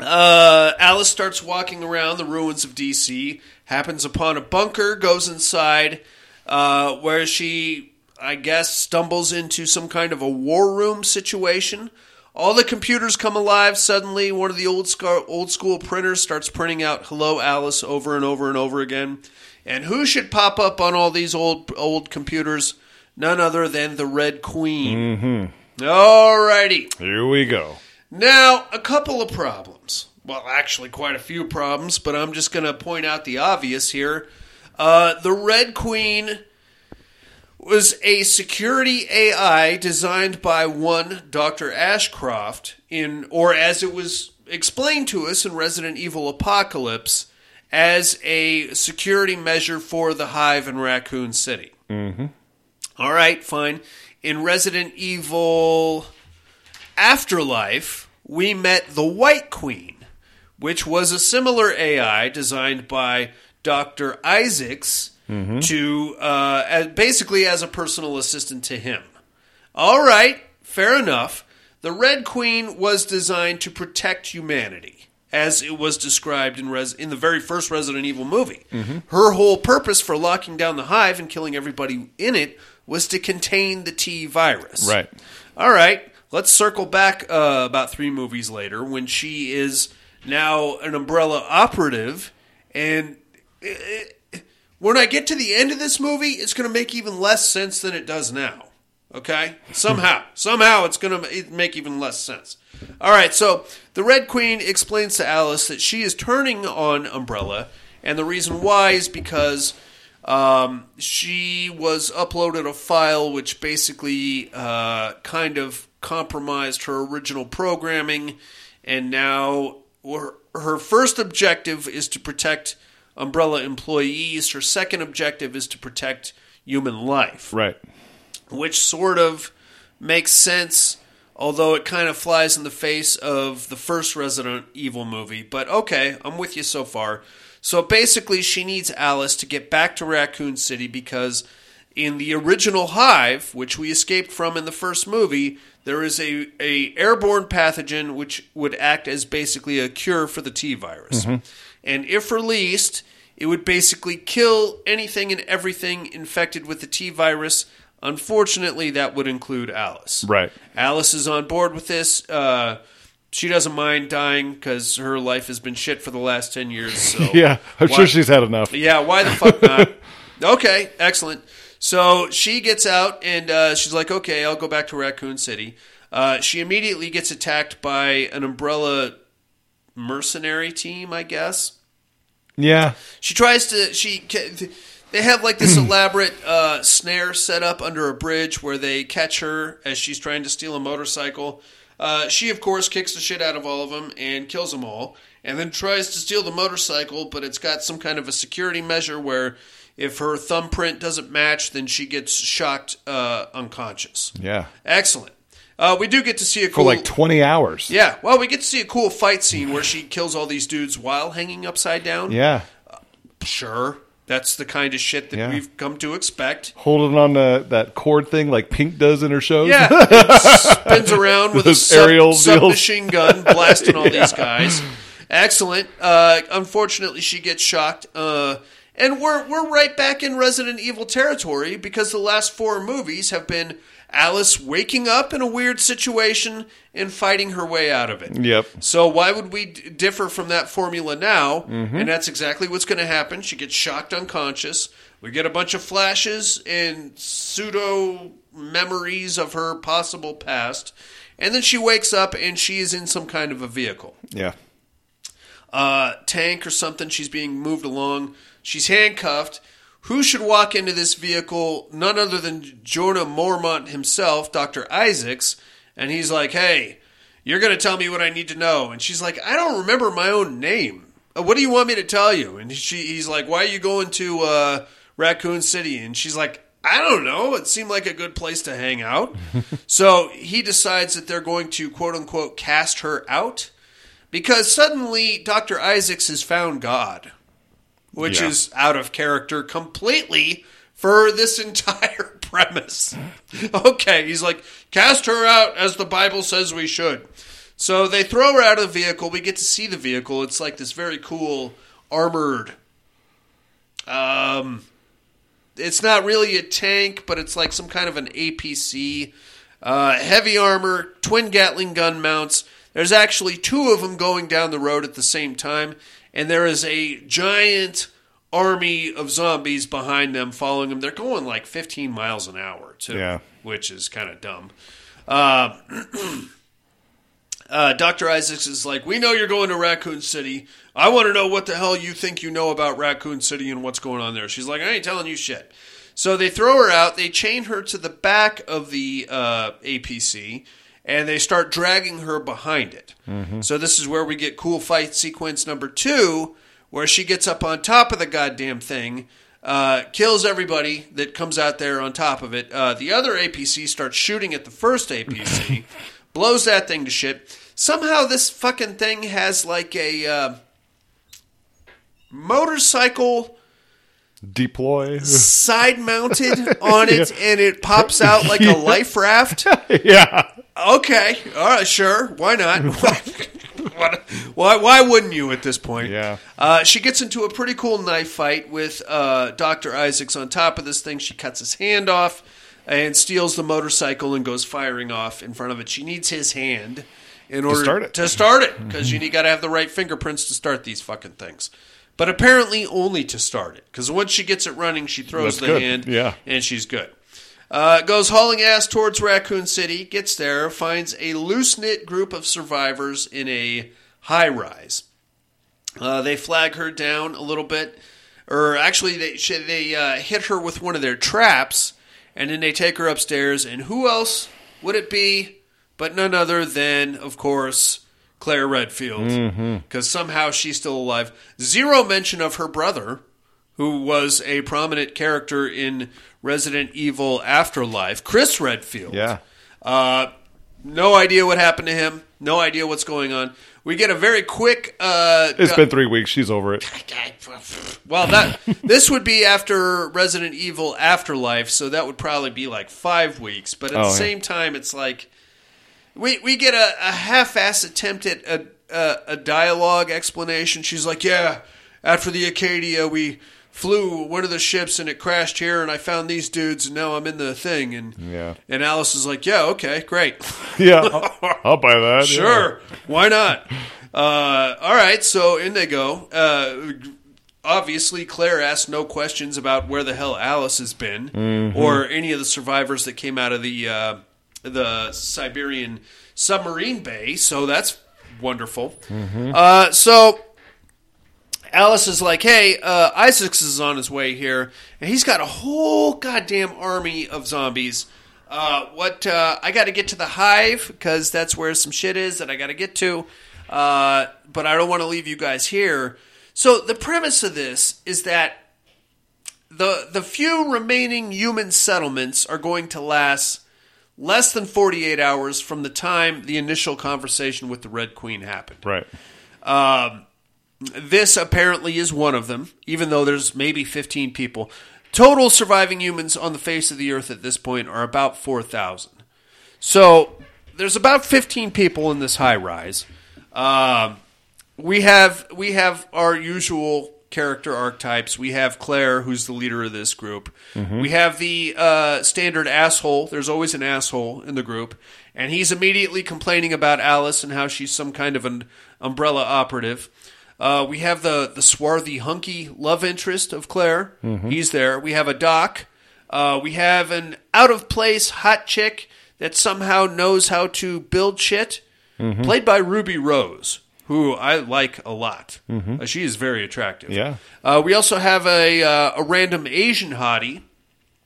Uh, Alice starts walking around the ruins of DC, happens upon a bunker, goes inside, uh, where she, I guess, stumbles into some kind of a war room situation. All the computers come alive suddenly. One of the old scar- old school printers starts printing out "Hello, Alice" over and over and over again. And who should pop up on all these old old computers? None other than the Red Queen. Mm-hmm. Alrighty. Here we go. Now, a couple of problems. Well, actually, quite a few problems, but I'm just going to point out the obvious here. Uh, the Red Queen was a security AI designed by one Dr. Ashcroft in, or as it was explained to us in Resident Evil Apocalypse, as a security measure for the Hive in Raccoon City. Mm-hmm. All right, fine. In Resident Evil Afterlife, we met the White Queen, which was a similar AI designed by Dr. Isaacs to uh, as, basically as a personal assistant to him. All right, fair enough. The Red Queen was designed to protect humanity, as it was described in Res- in the very first Resident Evil movie. Her whole purpose for locking down the hive and killing everybody in it was to contain the T virus. Right. All right, let's circle back uh, about three movies later when she is now an Umbrella operative, and uh, when I get to the end of this movie, it's going to make even less sense than it does now. Okay, somehow, somehow, it's going to make even less sense. All right, so the Red Queen explains to Alice that she is turning on Umbrella, and the reason why is because um, she was uploaded a file which basically uh, kind of compromised her original programming, and now her, her first objective is to protect Umbrella employees. Her second objective is to protect human life Right. which sort of makes sense, although it kind of flies in the face of the first Resident Evil movie. But okay, I'm with you so far. So basically, she needs Alice to get back to Raccoon City because in the original hive, which we escaped from in the first movie, there is a, a airborne pathogen which would act as basically a cure for the T virus. Mm-hmm. And if released, it would basically kill anything and everything infected with the T virus. Unfortunately, that would include Alice. Right. Alice is on board with this. Uh, she doesn't mind dying because her life has been shit for the last 10 years. So Yeah, I'm Why- sure she's had enough. yeah, why the fuck not? okay, excellent. So she gets out and uh, she's like, okay, I'll go back to Raccoon City. Uh, she immediately gets attacked by an umbrella mercenary team, I guess. Yeah. She tries to. She. They have like this elaborate uh, snare set up under a bridge where they catch her as she's trying to steal a motorcycle. Uh, she, of course, kicks the shit out of all of them and kills them all, and then tries to steal the motorcycle, but it's got some kind of a security measure where if her thumbprint doesn't match, then she gets shocked uh, unconscious. Yeah. Excellent. Uh, we do get to see a cool, For like 20 hours. yeah. Well, we get to see a cool fight scene where she kills all these dudes while hanging upside down. Yeah. Sure. That's the kind of shit that Yeah. we've come to expect. Holding on to that cord thing like Pink does in her shows. Yeah. Spins around with a Those sub, aerial deals. submachine gun blasting all Yeah. these guys. Excellent. Uh, unfortunately, she gets shocked. Uh, and we're, we're right back in Resident Evil territory because the last four movies have been Alice waking up in a weird situation and fighting her way out of it. Yep. So why would we d- differ from that formula now? Mhm. And that's exactly what's going to happen. She gets shocked unconscious. We get a bunch of flashes and pseudo memories of her possible past, and then she wakes up and she is in some kind of a vehicle, Yeah. uh, tank or something. She's being moved along. She's handcuffed. Who should walk into this vehicle? None other than Jorah Mormont himself, Dr. Isaacs. And he's like, hey, you're going to tell me what I need to know. And she's like, I don't remember my own name. Uh, What do you want me to tell you? And she, he's like, why are you going to uh, Raccoon City? And she's like, I don't know. It seemed like a good place to hang out. so he decides that they're going to, quote unquote, cast her out because suddenly Dr. Isaacs has found God, which Yeah. is out of character completely for this entire premise. okay, he's like, cast her out as the Bible says we should. So they throw her out of the vehicle. We get to see the vehicle. It's like this very cool armored. Um, it's not really a tank, but it's like some kind of an APC. Uh, heavy armor, twin Gatling gun mounts. There's actually two of them going down the road at the same time, and there is a giant army of zombies behind them following them. They're going like 15 miles an hour, too, Yeah. which is kind of dumb. Uh, uh, Dr. Isaacs is like, We know you're going to Raccoon City. I want to know what the hell you think you know about Raccoon City and what's going on there. She's like, I ain't telling you shit. So they throw her out. They chain her to the back of the uh, APC and they start dragging her behind it. Mhm. So this is where we get cool fight sequence number two, where she gets up on top of the goddamn thing, uh, kills everybody that comes out there on top of it. Uh, the other APC starts shooting at the first APC, blows that thing to shit. Somehow this fucking thing has like a uh, motorcycle Deploy. side mounted on it and it pops out like a life raft. yeah. Okay. All right. Sure. Why not? Why? Why wouldn't you at this point? Yeah. Uh, she gets into a pretty cool knife fight with uh, Doctor Isaacs on top of this thing. She cuts his hand off and steals the motorcycle and goes firing off in front of it. She needs his hand in order start it. to start it because you got to have the right fingerprints to start these fucking things. But apparently only to start it because once she gets it running, she throws That's the good. hand Yeah. and she's good. Uh, goes hauling ass towards Raccoon City, gets there, finds a loose knit group of survivors in a high rise. Uh, they flag her down a little bit, or actually, they they uh, hit her with one of their traps, and then they take her upstairs. And who else would it be but none other than, of course, Claire Redfield, Mhm. because somehow she's still alive. Zero mention of her brother, who was a prominent character in Resident Evil Afterlife, Chris Redfield. Yeah. Uh, no idea what happened to him. No idea what's going on. We get a very quick. Uh, It's been three weeks. She's over it. well, that this would be after Resident Evil Afterlife, so that would probably be like five weeks. But at Oh, the yeah. same time, it's like we we get a, a half-ass attempt at a, a a dialogue explanation. She's like, "Yeah, after the Arcadia, we flew one of the ships and it crashed here, and I found these dudes, and now I'm in the thing." And Yeah. and Alice is like, "Yeah, okay, great." Yeah, I'll, I'll buy that. yeah. Sure, why not? Uh, all right, so in they go. Uh, obviously, Claire asked no questions about where the hell Alice has been, Mhm. or any of the survivors that came out of the uh, the Siberian submarine bay. So that's wonderful. Mhm. Uh, so Alice is like, "Hey, uh, Isaacs is on his way here, and he's got a whole goddamn army of zombies." Uh, what uh, I got to get to the hive because that's where some shit is that I got to get to. Uh, but I don't want to leave you guys here. So the premise of this is that the the few remaining human settlements are going to last less than 48 hours from the time the initial conversation with the Red Queen happened. Right. Um, this apparently is one of them, even though there's maybe 15 people. Total surviving humans on the face of the earth at this point are about 4,000. So there's about 15 people in this high rise. Um, we have we have our usual character archetypes. We have Claire, who's the leader of this group. Mhm. We have the uh, standard asshole. There's always an asshole in the group, and he's immediately complaining about Alice and how she's some kind of an umbrella operative. Uh, we have the the swarthy, hunky love interest of Claire. Mhm. He's there. We have a doc. Uh, we have an out of place hot chick that somehow knows how to build shit, Mhm. played by Ruby Rose, who I like a lot. Mhm. Uh, she is very attractive. Yeah. Uh, we also have a uh, a random Asian hottie.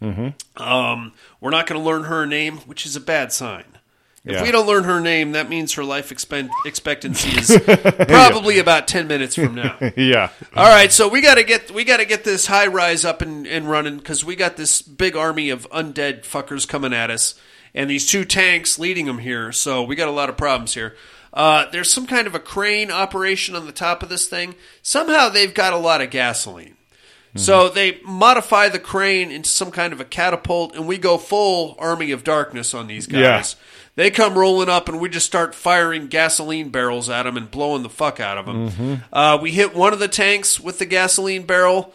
Mm-hmm. Um, we're not going to learn her name, which is a bad sign. If Yeah. we don't learn her name, that means her life expen- expectancy is probably about ten minutes from now. yeah. All right, so we got to get we got to get this high rise up and, and running because we got this big army of undead fuckers coming at us, and these two tanks leading them here. So we got a lot of problems here. Uh, there's some kind of a crane operation on the top of this thing. Somehow they've got a lot of gasoline. So they modify the crane into some kind of a catapult, and we go full army of darkness on these guys. Yeah. They come rolling up, and we just start firing gasoline barrels at them and blowing the fuck out of them. Mhm. Uh, we hit one of the tanks with the gasoline barrel.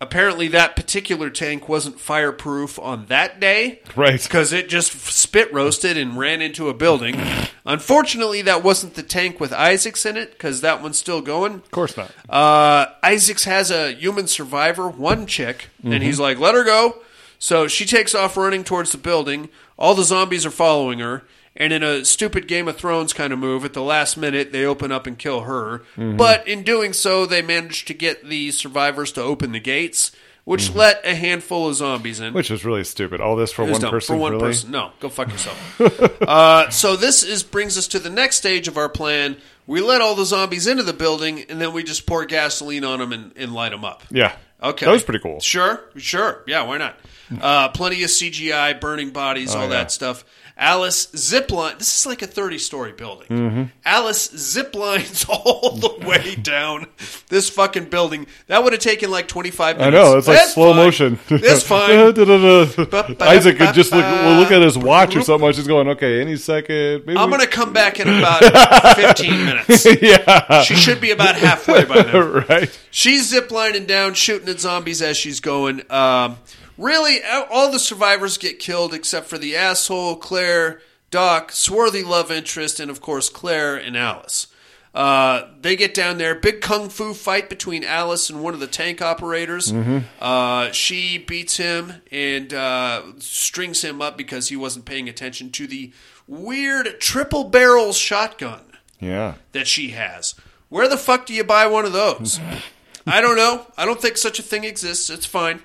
Apparently, that particular tank wasn't fireproof on that day. Right. Because it just spit roasted and ran into a building. Unfortunately, that wasn't the tank with Isaacs in it, because that one's still going. Of course not. Uh, Isaacs has a human survivor, one chick, Mhm. and he's like, let her go. So she takes off running towards the building. All the zombies are following her. And in a stupid Game of Thrones kind of move, at the last minute, they open up and kill her. Mhm. But in doing so, they manage to get the survivors to open the gates, which Mhm. let a handful of zombies in. Which is really stupid. All this for one dumb. person. For one really? person. No, go fuck yourself. uh, so this is brings us to the next stage of our plan. We let all the zombies into the building, and then we just pour gasoline on them and, and light them up. Yeah. Okay. That was pretty cool. Sure, sure. Yeah, why not? Uh, plenty of CGI, burning bodies, Oh, all yeah. that stuff. Alice zipline. This is like a thirty-story building. Mhm. Alice ziplines all the way down this fucking building. That would have taken like twenty-five minutes. I know. It's like That's slow fine. motion. That's fine. Isaac could just look, look at his watch or something. She's going, okay, any second. Maybe I'm going to come back in about 15 minutes. Yeah. She should be about halfway by now. right. She's ziplining down, shooting at zombies as she's going. Um, really, all the survivors get killed except for the asshole, Claire, Doc, swarthy love interest, and of course, Claire and Alice. Uh, they get down there. Big kung fu fight between Alice and one of the tank operators. Mhm. Uh, she beats him and uh, strings him up because he wasn't paying attention to the weird triple barrel shotgun Yeah. that she has. Where the fuck do you buy one of those? I don't know. I don't think such a thing exists. It's fine.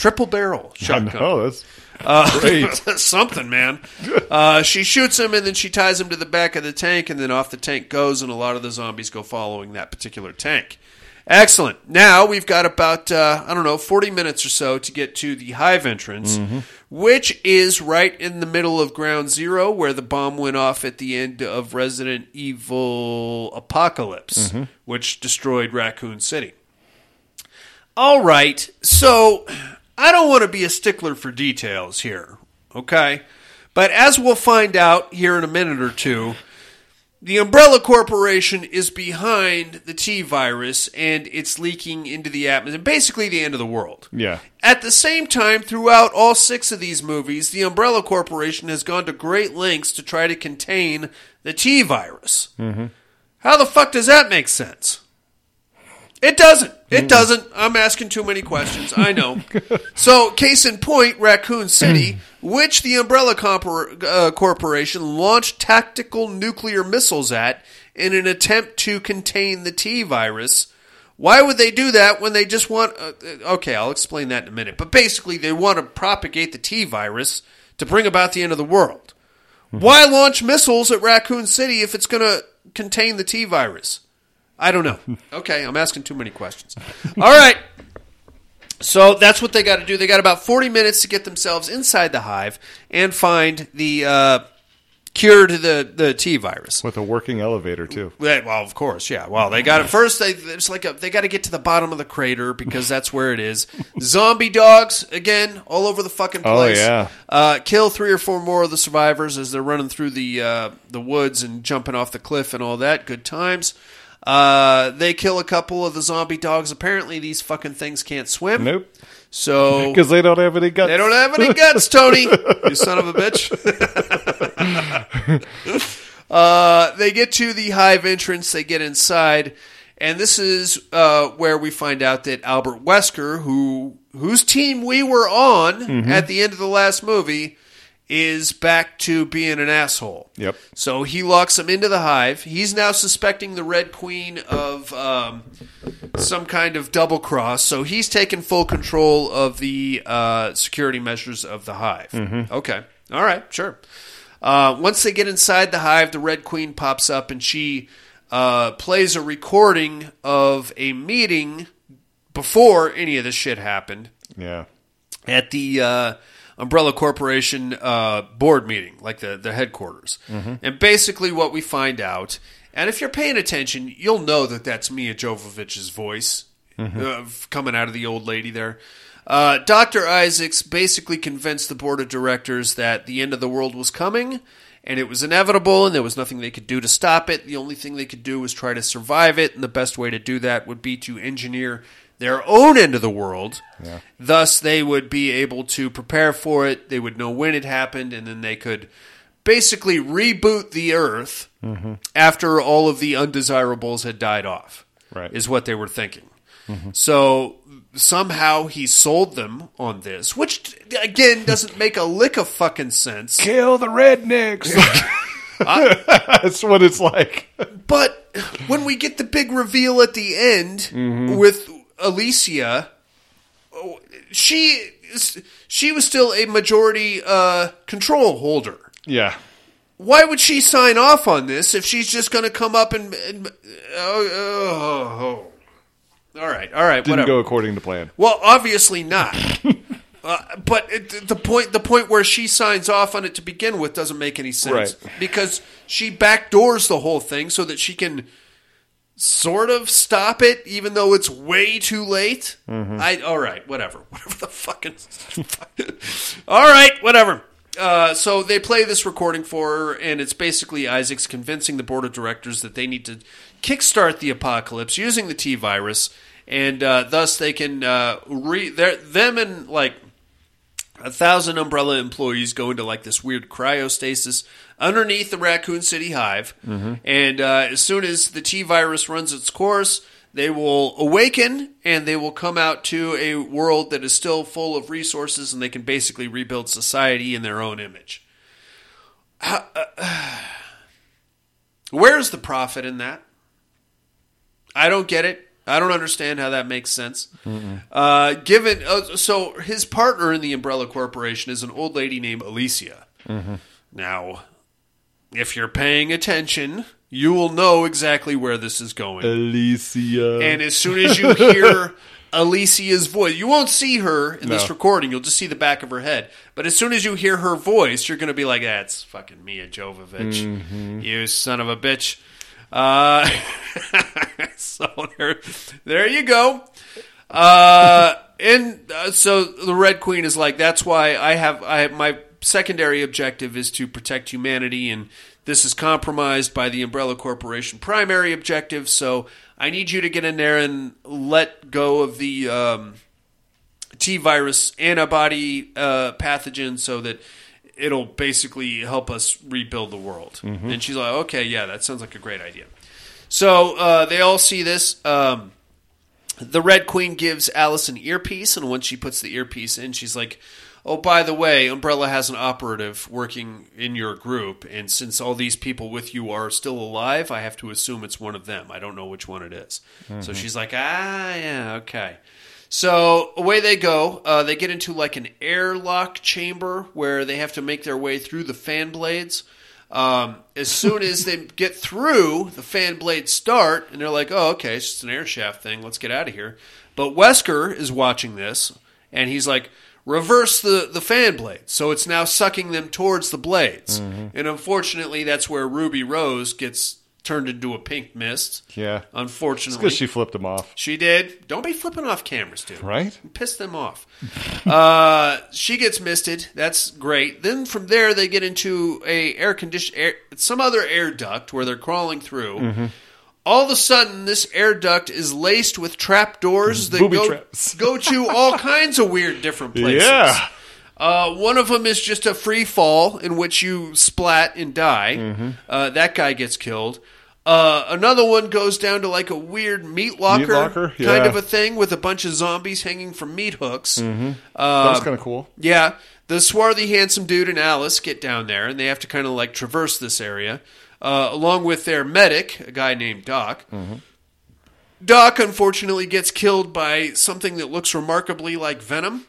Triple barrel shotgun. know, that's Uh, something, man. Uh, she shoots him and then she ties him to the back of the tank, and then off the tank goes, and a lot of the zombies go following that particular tank. Excellent. Now we've got about uh, I don't know forty minutes or so to get to the hive entrance, which is right in the middle of Ground Zero, where the bomb went off at the end of Resident Evil Apocalypse, which destroyed Raccoon City. All right, so I don't want to be a stickler for details here, okay? But as we'll find out here in a minute or two, the Umbrella Corporation is behind the T virus and it's leaking into the atmosphere. Basically, the end of the world. Yeah. At the same time, throughout all six of these movies, the Umbrella Corporation has gone to great lengths to try to contain the T virus. Mm-hmm. How the fuck does that make sense? It doesn't. It doesn't. I'm asking too many questions. I know. so, case in point, Raccoon City, which the Umbrella Compor- uh, Corporation launched tactical nuclear missiles at in an attempt to contain the T virus. Why would they do that when they just want. Uh, uh, okay, I'll explain that in a minute. But basically, they want to propagate the T virus to bring about the end of the world. Why launch missiles at Raccoon City if it's going to contain the T virus? I don't know. Okay, I'm asking too many questions. All right. So that's what they got to do. They got about 40 minutes to get themselves inside the hive and find the uh, cure to the, the T virus. With a working elevator too. Well, of course, yeah. Well, they got it first. They it's like a, they got to get to the bottom of the crater because that's where it is. Zombie dogs again, all over the fucking Oh, place. yeah. Uh, kill three or four more of the survivors as they're running through the uh, the woods and jumping off the cliff and all that. Good times. Uh, they kill a couple of the zombie dogs. Apparently, these fucking things can't swim. Nope. So Because they don't have any guts. they don't have any guts, Tony. you son of a bitch. uh, they get to the hive entrance. They get inside, and this is uh, where we find out that Albert Wesker, who whose team we were on at the end of the last movie, is back to being an asshole. Yep. So he locks them into the hive. He's now suspecting the Red Queen of um, some kind of double cross. So he's taken full control of the uh, security measures of the hive. Okay. All right. Sure. Uh, once they get inside the hive, the Red Queen pops up and she uh, plays a recording of a meeting before any of this shit happened Yeah. at the uh, Umbrella Corporation uh, board meeting, like the, the headquarters. And basically, what we find out, and if you're paying attention, you'll know that that's Milla Jovovich's voice uh, coming out of the old lady there. Uh, Dr. Isaacs basically convinced the board of directors that the end of the world was coming and it was inevitable and there was nothing they could do to stop it. The only thing they could do was try to survive it, and the best way to do that would be to engineer their own end of the world. Thus, they would be able to prepare for it, they would know when it happened, and then they could basically reboot the Earth mm-hmm. after all of the undesirables had died off, Right. is what they were thinking. Mm-hmm. So somehow he sold them on this, which again doesn't make a lick of fucking sense. Kill the rednecks. That's what it's like. But when we get the big reveal at the end mm-hmm. with Alicia, she she was still a majority uh, control holder. Yeah. Why would she sign off on this if she's just going to come up and? and oh, oh, oh. All right, all right, Didn't whatever. go according to plan. Well, obviously not. uh, but it, the point the point where she signs off on it to begin with doesn't make any sense Right. because she backdoors the whole thing so that she can sort of stop it, even though it's way too late. I all right, whatever, whatever the fucking. all right, whatever. Uh, so they play this recording for her, and it's basically Isaac's convincing the board of directors that they need to kickstart the apocalypse using the T virus, and uh, thus they can uh, re their, them and like a thousand umbrella employees go into like this weird cryostasis underneath the Raccoon City hive, and uh, as soon as the T virus runs its course, they will awaken and they will come out to a world that is still full of resources, and they can basically rebuild society in their own image. How- uh, where's the profit in that? I don't get it. I don't understand how that makes sense. Uh, given uh, so his partner in the Umbrella Corporation is an old lady named Alicia. Now, if you're paying attention, you will know exactly where this is going. Alicia. And as soon as you hear Alicia's voice, you won't see her in this recording. You'll just see the back of her head. But as soon as you hear her voice, you're going to be like, "That's fucking Milla Jovovich, Mm-hmm. you son of a bitch." Uh, so there, there you go. Uh, and uh, so the Red Queen is like, that's why I have I have my secondary objective is to protect humanity, and this is compromised by the Umbrella Corporation primary objective. So I need you to get in there and let go of the um, T virus antibody uh, pathogen, so that it'll basically help us rebuild the world. And she's like, okay, yeah, that sounds like a great idea. So uh, they all see this. Um, the Red Queen gives Alice an earpiece, and once she puts the earpiece in, she's like, "Oh, by the way, Umbrella has an operative working in your group, and since all these people with you are still alive, I have to assume it's one of them. I don't know which one it is." So she's like, "Ah, yeah, okay." So away they go. Uh, they get into like an airlock chamber where they have to make their way through the fan blades. Um, as soon as they get through, the fan blades start, and they're like, "Oh, okay, it's just an air shaft thing. Let's get out of here." But Wesker is watching this, and he's like, "Reverse the the fan blades." So it's now sucking them towards the blades, and unfortunately, that's where Ruby Rose gets turned into a pink mist. yeah. Unfortunately, Because she flipped them off. she did. Don't be flipping off cameras, dude. Right? Piss them off. uh, she gets misted. That's great. Then from there, they get into a air condition, air, some other air duct where they're crawling through. Mm-hmm. All of a sudden, this air duct is laced with trap doors that Booby go, traps. go to all kinds of weird different places. Yeah. Uh, one of them is just a free fall in which you splat and die. Mm-hmm. Uh, that guy gets killed. Uh, another one goes down to like a weird meat locker, locker? kind Yeah. of a thing with a bunch of zombies hanging from meat hooks. that was kind of cool. Yeah, the swarthy, handsome dude and Alice get down there, and they have to kind of like traverse this area, uh, along with their medic, a guy named Doc. Doc unfortunately gets killed by something that looks remarkably like venom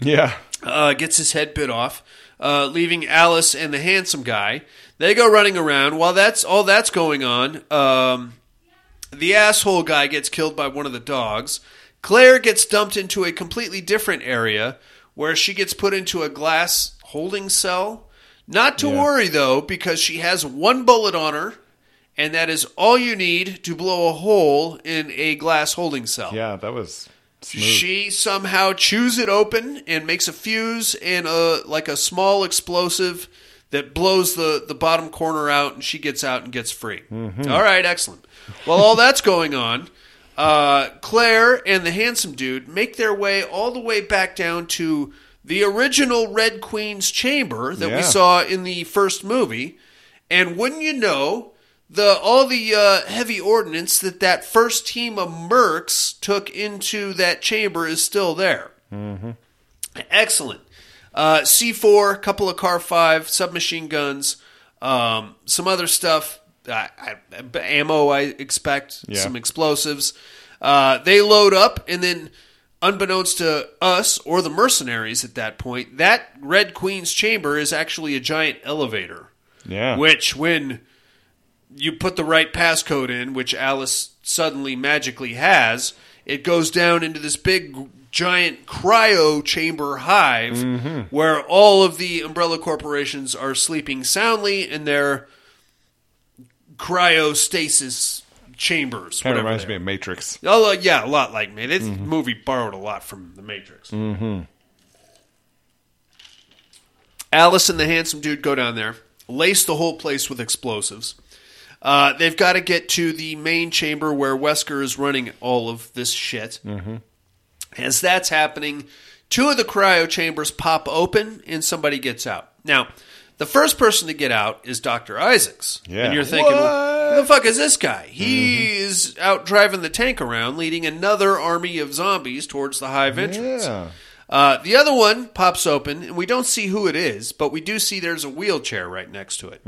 Yeah. uh, gets his head bit off, uh, leaving Alice and the handsome guy. They go running around. While that's all that's going on, um, the asshole guy gets killed by one of the dogs. Claire gets dumped into a completely different area where she gets put into a glass holding cell. Not to Yeah. worry though, because she has one bullet on her, and that is all you need to blow a hole in a glass holding cell. Yeah, that was smooth. She somehow chews it open and makes a fuse and a like a small explosive that blows the, the bottom corner out, and she gets out and gets free. All right, excellent. While all that's going on, uh, Claire and the handsome dude make their way all the way back down to the original Red Queen's chamber that Yeah. we saw in the first movie. And wouldn't you know, the all the uh, heavy ordnance that that first team of mercs took into that chamber is still there. Excellent. Uh, C4, couple of Car 5, submachine guns, um, some other stuff, I, I, ammo, I expect, Yeah. some explosives. Uh, they load up, and then, unbeknownst to us or the mercenaries at that point, that Red Queen's chamber is actually a giant elevator. Yeah. Which, when you put the right passcode in, which Alice suddenly magically has, it goes down into this big giant cryo chamber hive mm-hmm. where all of the umbrella corporations are sleeping soundly in their cryostasis chambers. kind of reminds me of Matrix. Oh, yeah, a lot like me. This movie borrowed a lot from The Matrix. Mm-hmm. Alice and the handsome dude go down there, lace the whole place with explosives. Uh, they've got to get to the main chamber where Wesker is running all of this shit. Mm-hmm. As that's happening, two of the cryo chambers pop open and somebody gets out. Now, the first person to get out is Dr. Isaacs. Yeah. And you're thinking, What? who the fuck is this guy? He is out driving the tank around, leading another army of zombies towards the hive entrance. Yeah. Uh, the other one pops open, and we don't see who it is, but we do see there's a wheelchair right next to it.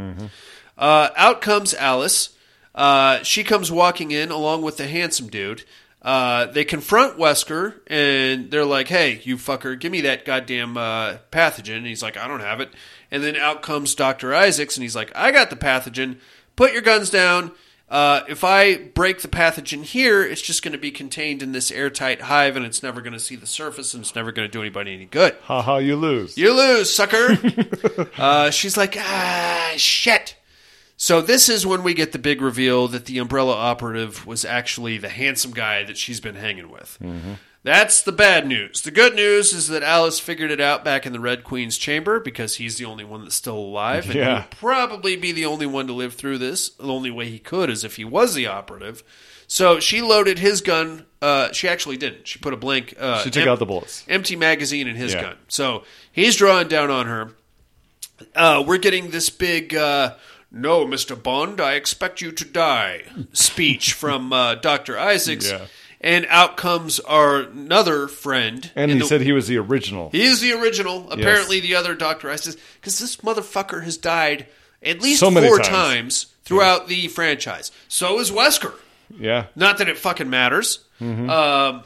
Uh, out comes Alice. Uh, she comes walking in along with the handsome dude. Uh, they confront Wesker, and they're like, "Hey, you fucker, give me that goddamn uh, pathogen." And he's like, "I don't have it." And then out comes Doctor Isaacs, and he's like, "I got the pathogen." put your guns down. Uh, if I break the pathogen here, it's just going to be contained in this airtight hive, and it's never going to see the surface, and it's never going to do anybody any good. Ha ha, you lose. You lose, sucker. uh, she's like, ah, shit. So this is when we get the big reveal that the Umbrella operative was actually the handsome guy that she's been hanging with. That's the bad news. The good news is that Alice figured it out back in the Red Queen's chamber because he's the only one that's still alive, and Yeah. would probably be the only one to live through this. The only way he could is if he was the operative. So she loaded his gun. Uh, she actually didn't. She put a blank. Uh, She took out the bullets. Empty magazine in his Yeah. gun. So he's drawing down on her. Uh, we're getting this big. Uh, no, Mr. Bond, I expect you to die speech from uh, Dr. Isaacs. Yeah. And out comes our another friend. And he the- said he was the original. he is the original. Apparently, the other Doctor Isaacs because this motherfucker has died at least So four times. times, throughout the franchise. So is Wesker. Yeah. Not that it fucking matters. Mhm. Um,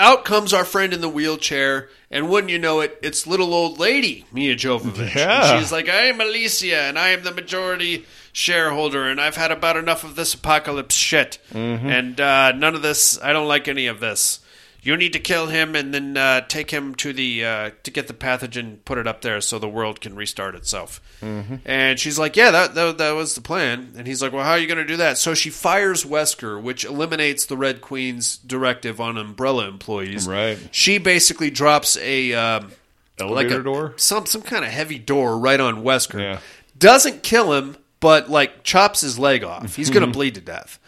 out comes our friend in the wheelchair, and wouldn't you know it, it's little old lady Milla Jovovich. Yeah. And she's like, I am Alicia, and I am the majority shareholder, and I've had about enough of this apocalypse shit, Mhm. and uh, none of this. I don't like any of this. You need to kill him and then uh, take him to the uh, to get the pathogen, put it up there so the world can restart itself. Mhm. And she's like, "Yeah, that, that that was the plan." And he's like, "Well, how are you going to do that?" So she fires Wesker, which eliminates the Red Queen's directive on Umbrella employees. Right. She basically drops a um, Elevator like a, door? some some kind of heavy door right on Wesker. Yeah. Doesn't kill him, but like chops his leg off. He's going to bleed to death.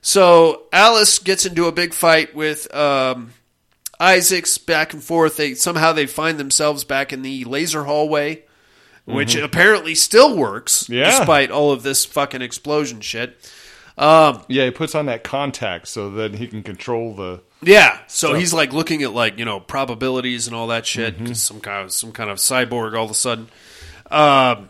So Alice gets into a big fight with um, Isaacs back and forth. They somehow they find themselves back in the laser hallway, which Mhm. apparently still works Yeah. despite all of this fucking explosion shit. Um, yeah, he puts on that contact so that he can control the. yeah, so stuff. he's like looking at like you know probabilities and all that shit. 'cause Some kind of some kind of cyborg all of a sudden. Um,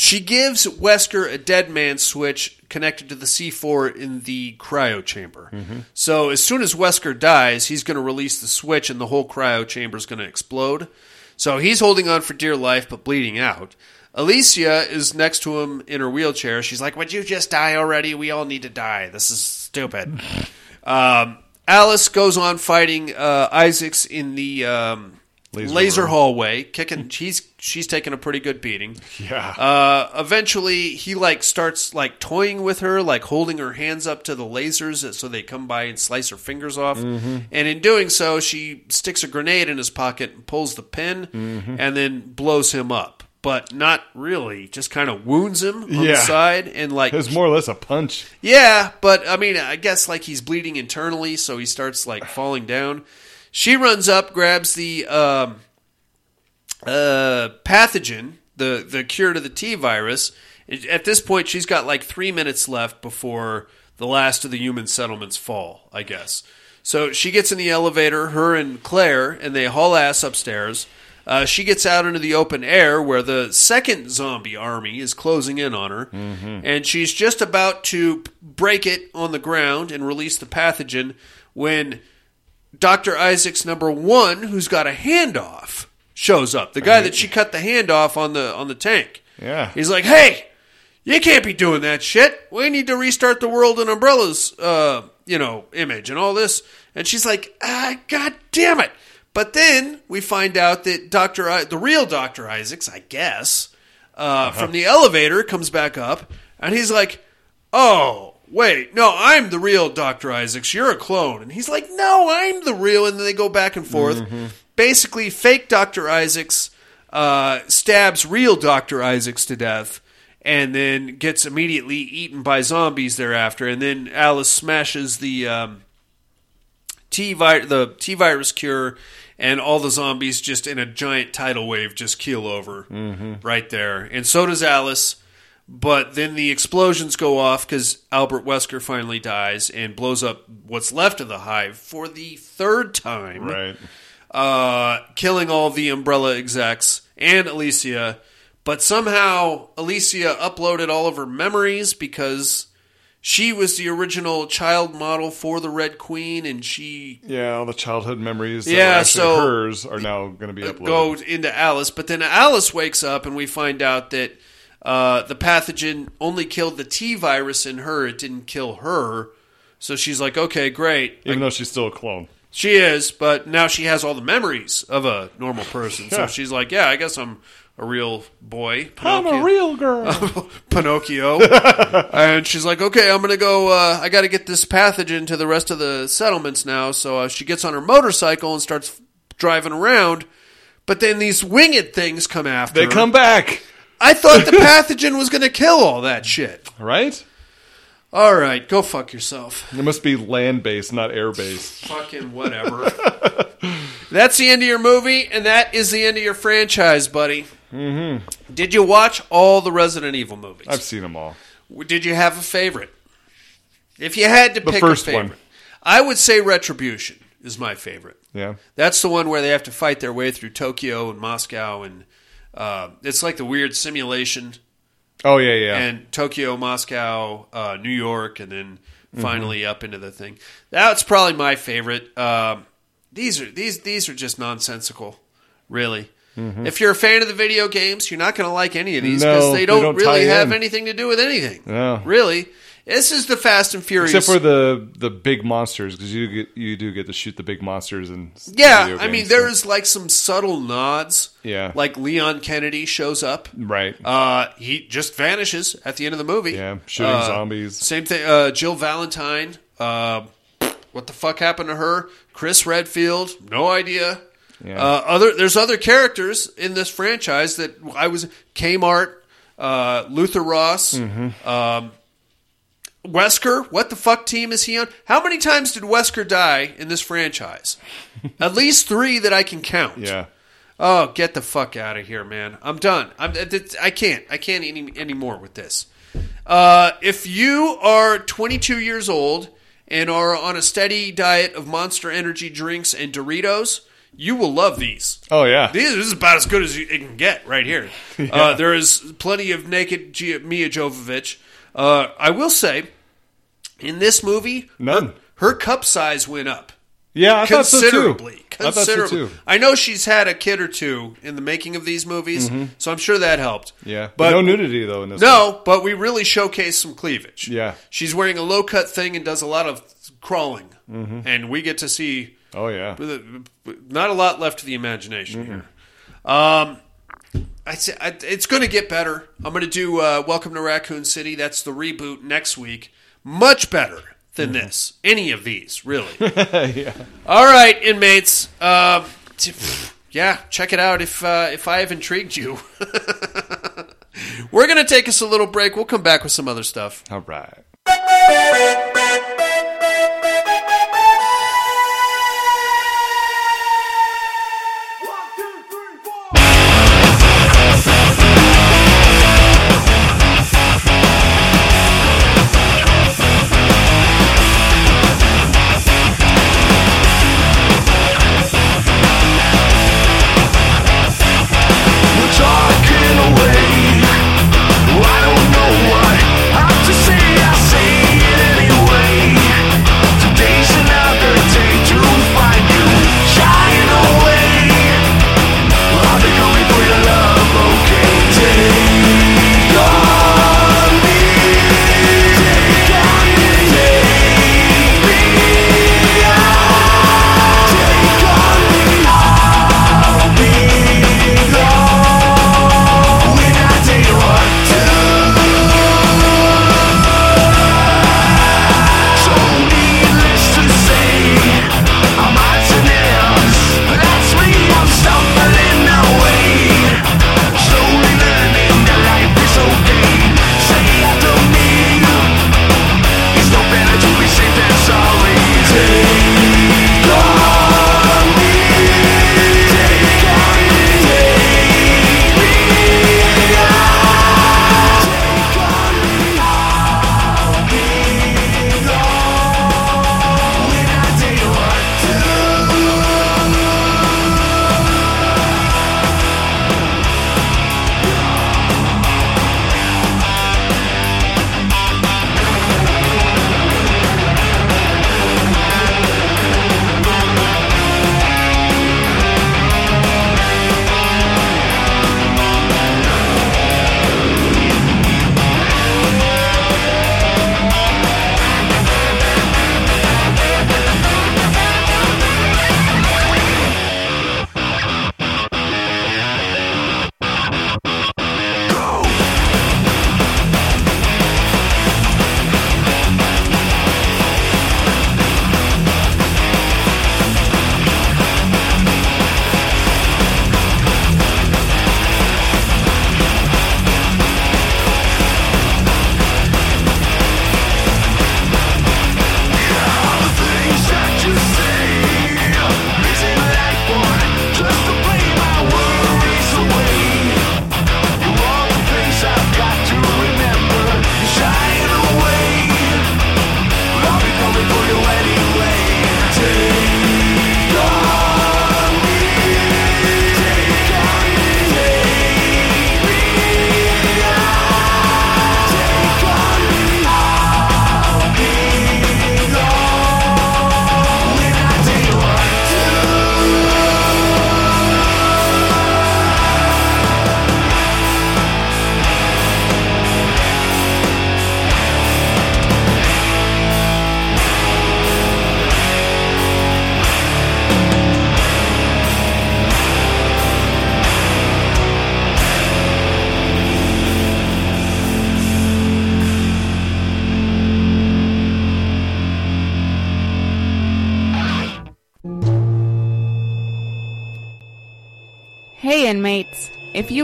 she gives Wesker a dead man switch connected to the C4 in the cryo chamber. So as soon as Wesker dies, he's going to release the switch, and the whole cryo chamber is going to explode. So he's holding on for dear life, but bleeding out. Alicia is next to him in her wheelchair. She's like, "Would you just die already? We all need to die. This is stupid." um, Alice goes on fighting uh, Isaacs in the um, Laser laser, hallway, kicking. She's she's taking a pretty good beating. Yeah. Uh, eventually, he like starts like toying with her, like holding her hands up to the lasers so they come by and slice her fingers off. Mhm. And in doing so, she sticks a grenade in his pocket and pulls the pin, Mhm. and then blows him up. But not really, just kind of wounds him on the Yeah. side and like It's more or less a punch. yeah, but I mean, I guess like he's bleeding internally, so he starts like falling down. She runs up, grabs the um, uh, pathogen, the the cure to the T virus. At this point, she's got like three minutes left before the last of the human settlements fall. I guess. So she gets in the elevator, her and Claire, and they haul ass upstairs. Uh, she gets out into the open air where the second zombie army is closing in on her, and she's just about to break it on the ground and release the pathogen when Dr. Isaac's number one, who's got a handoff, shows up. The guy that she cut the hand off on the on the tank. Yeah. He's like, "Hey, you can't be doing that shit. We need to restart the world in Umbrella's, uh, you know, image and all this." And she's like, "Ah, god damn it!" But then we find out that Doctor, I- the real Doctor Isaacs, I guess, uh, from the elevator comes back up, and he's like, "Oh." Wait, no, I'm the real Dr. Isaacs. You're a clone. And he's like, no, I'm the real. And then they go back and forth. Basically, fake Dr. Isaacs uh, stabs real Dr. Isaacs to death and then gets immediately eaten by zombies thereafter. And then Alice smashes the um, T vi- the T virus cure, and all the zombies just in a giant tidal wave just keel over Mhm. right there. And so does Alice. But then the explosions go off because Albert Wesker finally dies and blows up what's left of the hive for the third time Right. uh, killing all the Umbrella execs and Alicia. But somehow Alicia uploaded all of her memories because she was the original child model for the Red Queen, and she Yeah, all the childhood memories that Yeah, so- hers are now going to be uploaded. go into Alice. But then Alice wakes up, and we find out that uh, the pathogen only killed the T virus in her; it didn't kill her. So she's like, okay, great. Even though she's still a clone. She is, but now she has all the memories of a normal person. So she's like, yeah, I guess I'm a real boy. I'm a real girl. Pinocchio. and she's like, okay, I'm going to go, uh, I got to get this pathogen to the rest of the settlements now. So uh, she gets on her motorcycle and starts driving around. But then these winged things come after they her. come back, I thought the pathogen was going to kill all that shit. right? All right, go fuck yourself. It must be land based, not air based. Fucking whatever. That's the end of your movie, and that is the end of your franchise, buddy. Mm-hmm. Did you watch all the Resident Evil movies? I've seen them all. Did you have a favorite? If you had to The pick first a one. favorite, I would say Retribution is my favorite. Yeah. That's the one where they have to fight their way through Tokyo and Moscow, and uh, it's like the weird simulation. Oh yeah, yeah. And Tokyo, Moscow, uh, New York, and then Mm-hmm. finally up into the thing. That's probably my favorite. Um, these are these these are just nonsensical, really. If you're a fan of the video games, you're not going to like any of these because Mm-hmm. No, they they don't, don't really have in. anything to do with anything. No. Really, this is the Fast and Furious. Except for the the big monsters, because you get you do get to shoot the big monsters and yeah, I mean there is like some subtle nods. Yeah. like Leon Kennedy shows up. right. Uh, he just vanishes at the end of the movie. Yeah, shooting Uh, zombies. Same thing. Uh, Jill Valentine. Uh, what the fuck happened to her? Chris Redfield. No idea. Yeah. Uh, other there's other characters in this franchise that I was Kmart, uh, Luther Ross, Mm-hmm. um, Wesker. What the fuck team is he on? How many times did Wesker die in this franchise? At least three that I can count. yeah. Oh, get the fuck out of here, man! I'm done. I'm. I can't. I can't any anymore with this. Uh, if you are 22 years old and are on a steady diet of Monster Energy drinks and Doritos, you will love these. Oh yeah. These this is about as good as you, it can get right here. Uh, there is plenty of naked Gia, Milla Jovovich. Uh, I will say, in this movie, None. her cup size went up Yeah, I thought so too. considerably. I thought so too. I know she's had a kid or two in the making of these movies, so I'm sure that helped. Mm-hmm. Yeah, but but no nudity though in this. one. No, but we really showcase some cleavage. Yeah. she's wearing a low cut thing and does a lot of crawling, and we get to see Oh yeah. not a lot left to the imagination here. Um, I say I, it's going to get better. I'm going to do uh, Welcome to Raccoon City. That's the reboot next week. Much better than this. Any of these, really. yeah. All right, inmates. Um, t- yeah, check it out if uh, if I have intrigued you. We're going to take us a little break. We'll come back with some other stuff. All right.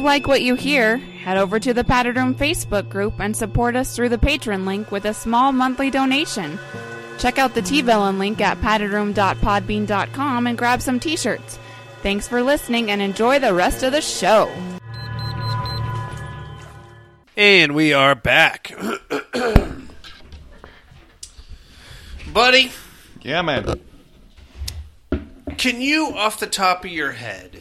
Like what you hear, head over to the Padded Room Facebook group and support us through the patron link with a small monthly donation. Check out the T-Villain link at paddedroom.podbean.com and grab some t-shirts. Thanks for listening and enjoy the rest of the show. And we are back. Buddy, Yeah, man. can you, off the top of your head,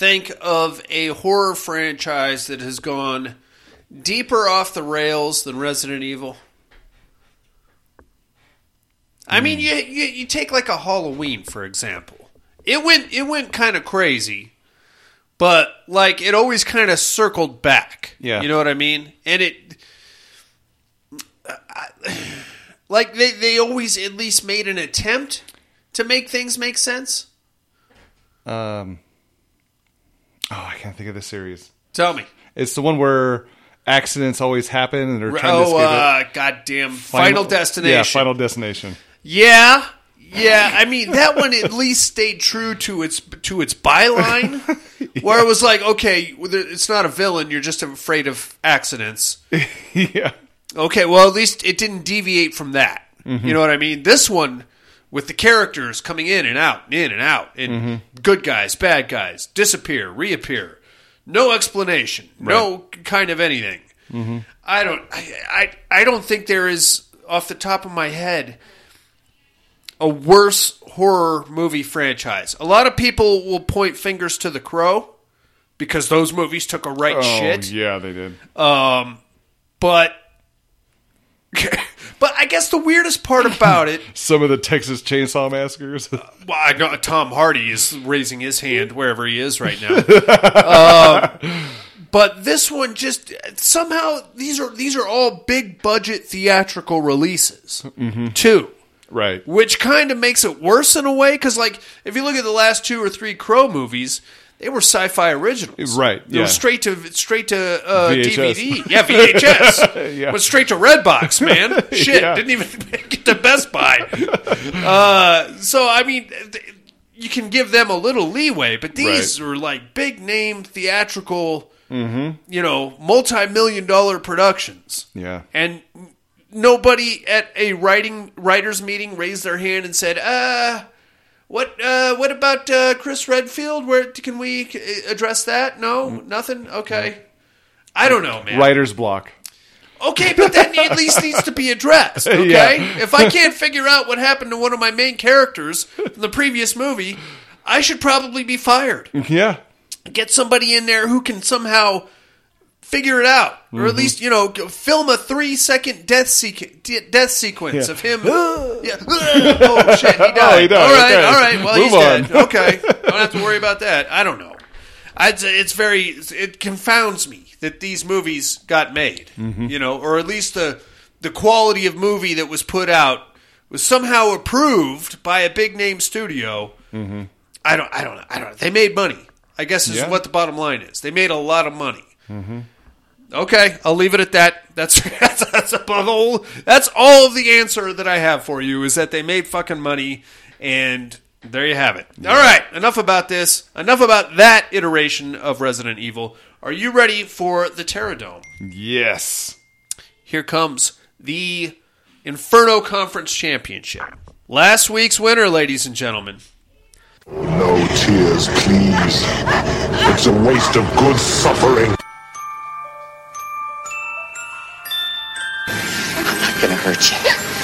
think of a horror franchise that has gone deeper off the rails than Resident Evil? I mean, you, you you take like a Halloween for example. It went it went kind of crazy, but like it always kind of circled back. Yeah. you know what I mean. And it, I- like they they always at least made an attempt to make things make sense. Um, oh, I can't think of the series. Tell me. It's the one where accidents always happen and they're trying to Oh, escape uh, goddamn! it. Final, Destination. Yeah, Final Destination. Yeah, yeah. I mean, that one at least stayed true to its to its byline, where it was like, okay, it's not a villain. You're just afraid of accidents. yeah. Okay, well, at least it didn't deviate from that. You know what I mean? This one with the characters coming in and out, in and out, and good guys, bad guys, disappear, reappear, no explanation, no kind of anything. I don't, I, I, I don't think there is off the top of my head a worse horror movie franchise. A lot of people will point fingers to The Crow because those movies took a right Oh, shit. yeah, they did. Um, but but I guess the weirdest part about it, Some of the Texas Chainsaw Massacres. well, I know Tom Hardy is raising his hand wherever he is right now. um, but this one just somehow these are these are all big budget theatrical releases too. right. which kind of makes it worse in a way because like if you look at the last two or three crow movies they were sci-fi originals Right, they were yeah. straight to straight to uh, dvd yeah vhs Yeah. went straight to redbox man shit Yeah. didn't even get to best buy uh, so i mean you can give them a little leeway but these Right. are like big name theatrical Mm-hmm. you know multi-million dollar productions Yeah. and nobody at a writing writers meeting raised their hand and said, "Uh, what uh, what about uh, Chris Redfield? Where can we address that? No, nothing. Okay, I don't know, man. Writer's block. Okay, but that at least needs to be addressed. Okay, Yeah. if I can't figure out what happened to one of my main characters from the previous movie, I should probably be fired Yeah. get somebody in there who can somehow figure it out, or Mm-hmm. at least you know film a three second death sequ- de- death sequence Yeah. of him. yeah. oh shit, he died. he died, All right, okay. all right. Well, Move he's on. dead. Okay, don't have to worry about that. I don't know. I'd it's very it confounds me that these movies got made. Mm-hmm. You know, or at least the the quality of movie that was put out was somehow approved by a big name studio. I don't. I don't. know. I don't. know. They made money. I guess is Yeah. what the bottom line is. They made a lot of money. Okay, I'll leave it at that. That's that's that's about all. That's all of the answer that I have for you is that they made fucking money, and there you have it. All right, enough about this. Enough about that iteration of Resident Evil. Are you ready for the Terradome? Yes. Here comes the Inferno Conference Championship. Last week's winner, ladies and gentlemen. No tears, please. It's a waste of good suffering. Gonna hurt you.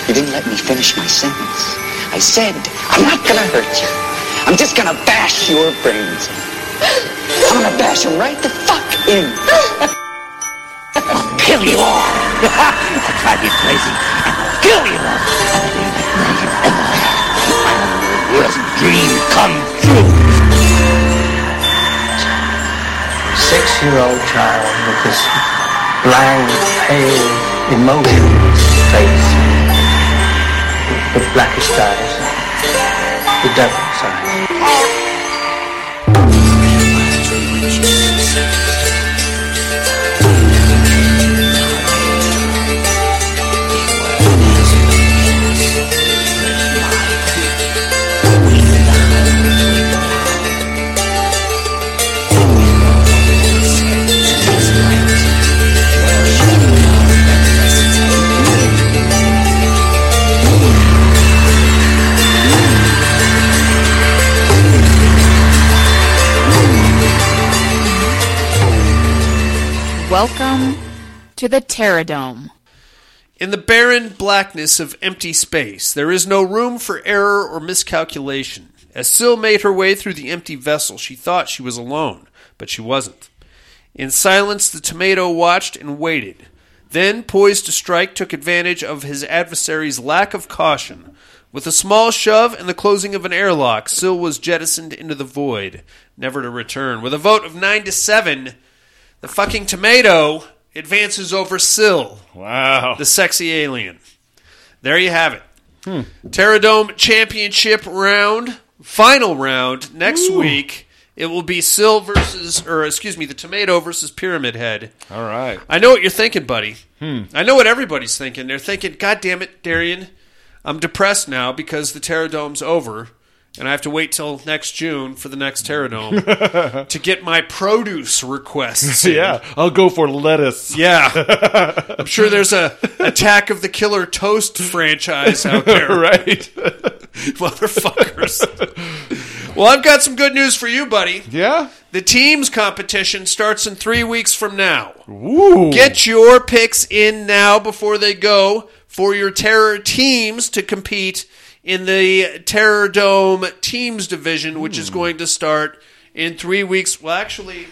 You didn't let me finish my sentence. I said, I'm not gonna hurt you. I'm just gonna bash your brains in. I'm gonna bash them right the fuck in. I'll kill you all. I'll drive you crazy. and I'll kill you all. My worst dream come true. six-year-old child with this blank, pale, emotionless face, with blackish eyes, the devil's eyes. To the Terradome. In the barren blackness of empty space, there is no room for error or miscalculation. As Sil made her way through the empty vessel, she thought she was alone, but she wasn't. In silence, the tomato watched and waited. Then, poised to strike, took advantage of his adversary's lack of caution. With a small shove and the closing of an airlock, Sil was jettisoned into the void, never to return. With a vote of nine to seven, the fucking tomato advances over Sil, Wow. the sexy alien. There you have it. Hmm. Terradome Championship round, final round next week. It will be Sil versus, or excuse me, the Tomato versus Pyramid Head. All right. I know what you're thinking, buddy. Hmm. I know what everybody's thinking. They're thinking, God damn it, Darian, I'm depressed now because the Terradome's over, and I have to wait till next June for the next Terradome to get my produce requests. in." Yeah, I'll go for lettuce. Yeah. I'm sure there's a Attack of the Killer Toast franchise out there. right. Motherfuckers. well, I've got some good news for you, buddy. Yeah. The teams competition starts in three weeks from now. Woo. Get your picks in now before they go for your Terror teams to compete in the Terror Dome Teams Division, which is going to start in three weeks. Well, actually,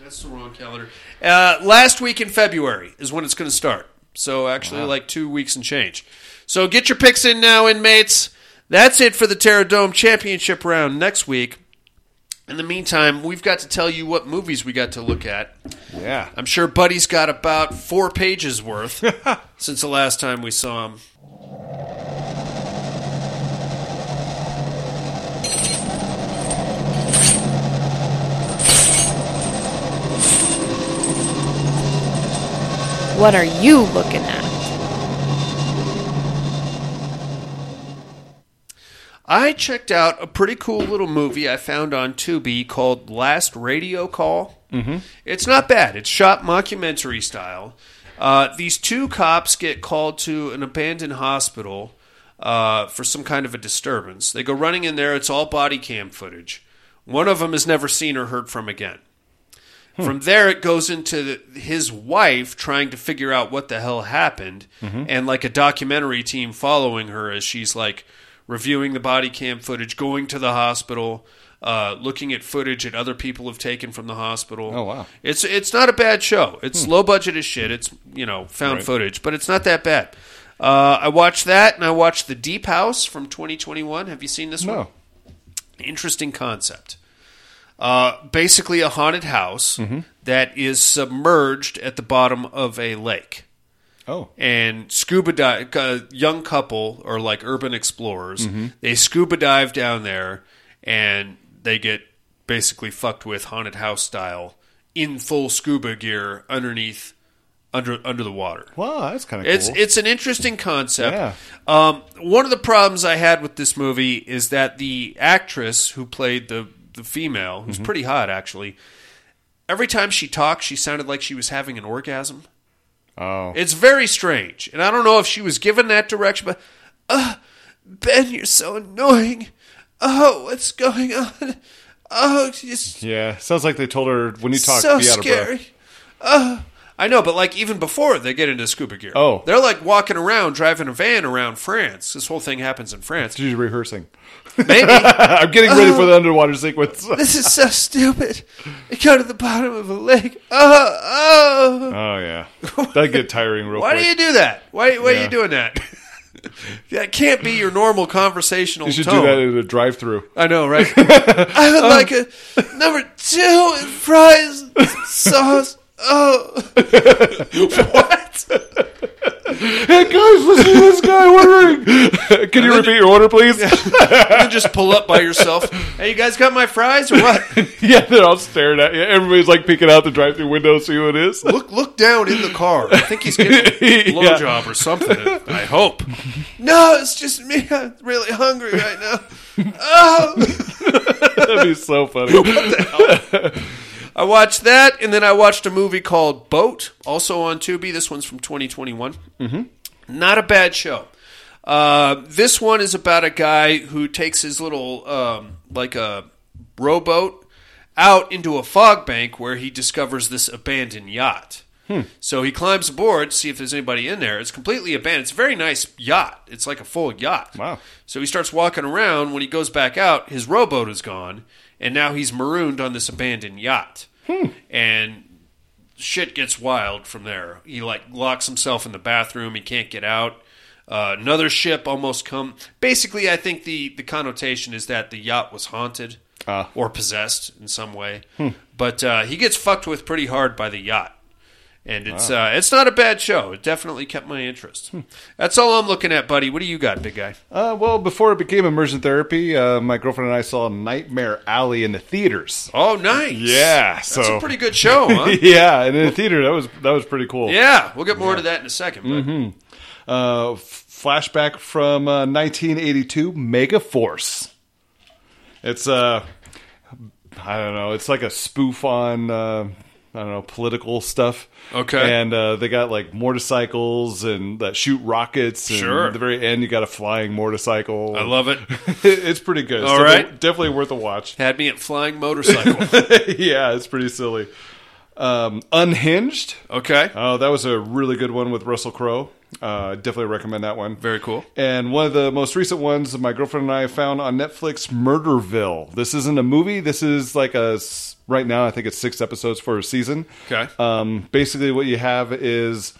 that's the wrong calendar. Uh, last week in February is when it's going to start. So actually, like two weeks and change. So get your picks in now, inmates. That's it for the Terror Dome Championship round next week. In the meantime, we've got to tell you what movies we got to look at. Yeah. I'm sure Buddy's got about four pages worth since the last time we saw him. What are you looking at? I checked out a pretty cool little movie I found on Tubi called Last Radio Call. Mm-hmm. It's not bad. It's shot mockumentary style. Uh, these two cops get called to an abandoned hospital uh, for some kind of a disturbance. They go running in there. It's all body cam footage. One of them is never seen or heard from again. From there, it goes into the, his wife trying to figure out what the hell happened, and like a documentary team following her as she's like reviewing the body cam footage, going to the hospital, uh, looking at footage that other people have taken from the hospital. Oh, wow. It's it's not a bad show. It's low budget as shit. It's you know found Right. footage, but it's not that bad. Uh, I watched that, and I watched the Deep House from 2021. Have you seen this one? No. interesting concept. Uh, basically, a haunted house that is submerged at the bottom of a lake. Oh. And scuba dive, a young couple are like urban explorers. They scuba dive down there and they get basically fucked with haunted house style in full scuba gear underneath, under under the water. Wow, that's kind of cool. It's it's an interesting concept. Yeah. Um, one of the problems I had with this movie is that the actress who played the the female, who's pretty hot actually, every time she talked, she sounded like she was having an orgasm. oh. It's very strange, and I don't know if she was given that direction, but uh, Ben, you're so annoying. Oh, what's going on? Oh, just yeah. Sounds like they told her when you talk, so be out of scary. breath. Uh, I know, but like even before they get into scuba gear, Oh. they're like walking around, driving a van around France. This whole thing happens in France. She's rehearsing. Maybe I'm getting ready for the oh. underwater sequence. this is so stupid. They go to the bottom of a lake. Oh, oh. Oh yeah, that'd get tiring real Why quick. do you do that? Why, why are you doing that? that can't be your normal conversational You should tone. do that in a drive-through. I know, right? I would um, like a number two and fries, sauce. Oh, what? Hey guys, listen to this guy ordering. Can you repeat your order, please? You just pull up by yourself. Hey, you guys got my fries or what? yeah, they're all staring at you. Everybody's like peeking out the drive-through window, to see who it is. Look, look down in the car. I think he's getting a blowjob or something. I hope. No, it's just me. I'm really hungry right now. Oh. That'd be so funny. I watched that, and then I watched a movie called Boat, also on Tubi. This one's from 2021. Mm-hmm. Not a bad show. Uh, this one is about a guy who takes his little, um, like a rowboat, out into a fog bank where he discovers this abandoned yacht. So he climbs aboard to see if there's anybody in there. It's completely abandoned. It's a very nice yacht. It's like a full yacht. Wow. So he starts walking around. When he goes back out, his rowboat is gone, and now he's marooned on this abandoned yacht. And shit gets wild from there. He like locks himself in the bathroom. He can't get out. Uh, another ship almost come. Basically, I think the the connotation is that the yacht was haunted Ah. or possessed in some way. But uh, he gets fucked with pretty hard by the yacht. And it's uh, it's not a bad show. It definitely kept my interest. That's all I'm looking at, buddy. What do you got, big guy? Uh, well, before it became immersion therapy, uh, my girlfriend and I saw Nightmare Alley in the theaters. Oh, nice. Yeah, That's so a pretty good show, huh? yeah, and in the theater that was that was pretty cool. yeah, we'll get more to that in a second. But hmm Uh, flashback from uh, 1982, Mega Force. It's uh, I don't know. It's like a spoof on uh, I don't know political stuff. Okay. and uh, they got like motorcycles and that shoot rockets. And Sure. At the very end, you got a flying motorcycle. I love it. it's pretty good. All definitely, right. definitely worth a watch. Had me at flying motorcycle. yeah, it's pretty silly. Um, Unhinged. Okay. Oh, that was a really good one with Russell Crowe. Uh, definitely recommend that one. Very cool. And one of the most recent ones my girlfriend and I found on Netflix, Murderville. This isn't a movie. This is like a right now. I think it's six episodes for a season. Okay. Um, basically, what you have is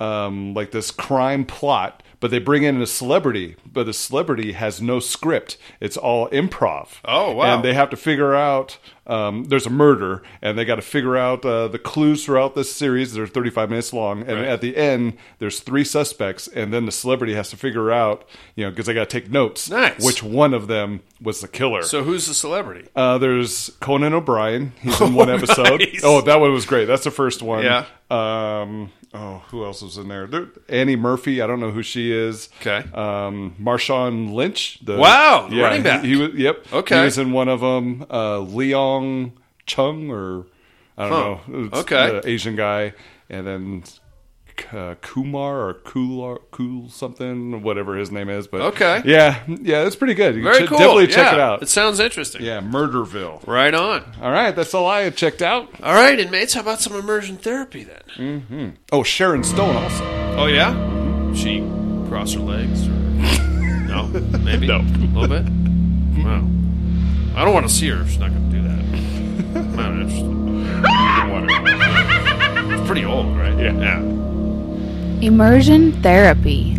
um, like this crime plot, but they bring in a celebrity, but the celebrity has no script. It's all improv. Oh, wow. And they have to figure out. Um, there's a murder, and they got to figure out uh, the clues throughout this series. They're 35 minutes long, and Right. at the end, there's three suspects, and then the celebrity has to figure out, you know, because they got to take notes, Nice. which one of them was the killer. So who's the celebrity? Uh, there's Conan O'Brien. He's in one episode. nice. Oh, that one was great. That's the first one. Yeah. Um. Oh, who else was in there? there? Annie Murphy. I don't know who she is. Okay. Um. Marshawn Lynch. The, Wow, the Yeah. running back. He, he was. Yep. Okay. He was in one of them. Uh, Leong Chung or I don't Huh. know. Okay. the Asian guy, and then. Uh, Kumar or Cool Cool something whatever his name is but Okay. yeah yeah it's pretty good you Very should cool. definitely check Yeah, it out It sounds interesting. yeah Murderville Right on. all right, that's all I had checked out. All right, inmates. How about some immersion therapy then? Mm-hmm. Oh, Sharon Stone also. Oh yeah. She cross her legs? Or... no, maybe No. a little bit. Wow. I don't want to see her if she's not going to do that. I'm not interested. It's pretty old, right? Yeah. Yeah. Immersion therapy.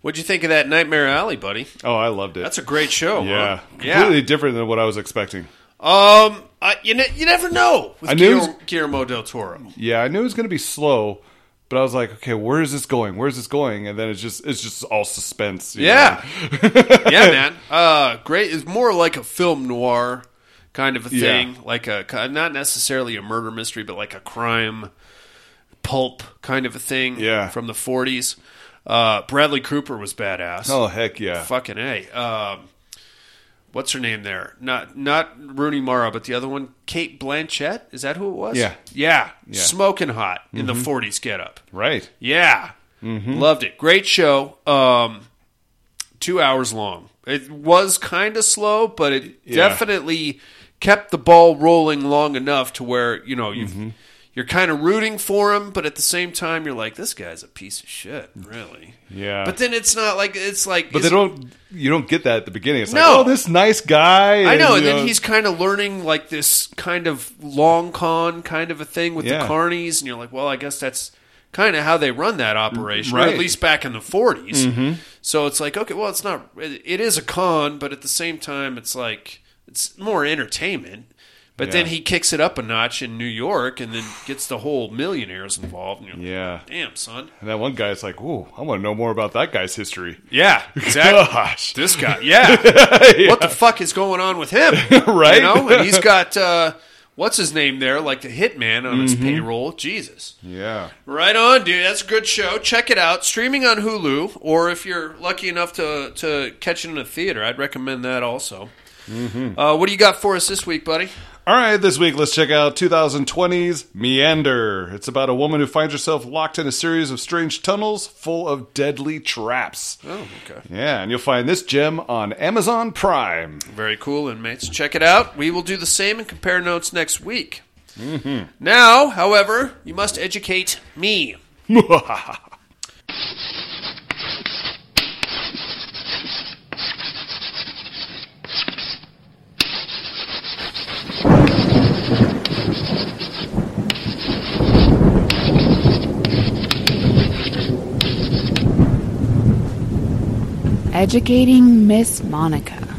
What'd you think of that Nightmare Alley, buddy? Oh, I loved it. That's a great show. yeah, huh? completely different than what I was expecting. Um, I, you ne- you never know with I knew it Guillermo, was- Guillermo del Toro. Yeah, I knew it was going to be slow, but I was like, okay, where is this going? Where is this going? And then it's just it's just all suspense. you Yeah. know? yeah, man. Uh, great. It's more like a film noir kind of a Yeah. thing, like a not necessarily a murder mystery, but like a crime pulp kind of a thing. Yeah. from the '40s. Uh, Bradley Cooper was badass. Oh heck yeah! fucking a. Um, what's her name there? Not not Rooney Mara, but the other one, Cate Blanchett. Is that who it was? Yeah. yeah, Yeah. smoking hot in the Mhm. '40s get up. Right. Yeah. Mhm. Loved it. Great show. Um, two hours long. It was kind of slow, but it Yeah. definitely kept the ball rolling long enough to where, you know, you Mm-hmm. you're kind of rooting for him, but at the same time, you're like, this guy's a piece of shit, really. Yeah. But then it's not like, it's like. But they don't. You don't get that at the beginning. It's No. like, oh, this nice guy. I know, you and then he's kind of learning like this kind of long con kind of a thing with Yeah. the carnies, and you're like, well, I guess that's kind of how they run that operation, or Right. at least back in the 40s. Mhm. So it's like, okay, well, it's not, it is a con, but at the same time, it's like it's more entertainment. But then he kicks it up a notch in New York, and then gets the whole millionaires involved. Like, Yeah. damn, son. And that one guy's like, "Ooh, I want to know more about that guy's history." Yeah, exactly. Gosh. This guy, yeah. What the fuck is going on with him? Right? You know, and he's got uh, what's his name there, like the hitman on his Mhm. payroll. Jesus. Yeah. Right on, dude. That's a good show. Check it out. Streaming on Hulu, or if you're lucky enough to to catch it in a theater, I'd recommend that also. Mm-hmm. Uh, what do you got for us this week, buddy? All right, this week let's check out 2020's Meander. It's about a woman who finds herself locked in a series of strange tunnels full of deadly traps. Oh, okay. Yeah, and you'll find this gem on Amazon Prime. Very cool, inmates. Check it out. We will do the same and compare notes next week. Mm-hmm. Now, however, you must educate me. Educating Miss Monica.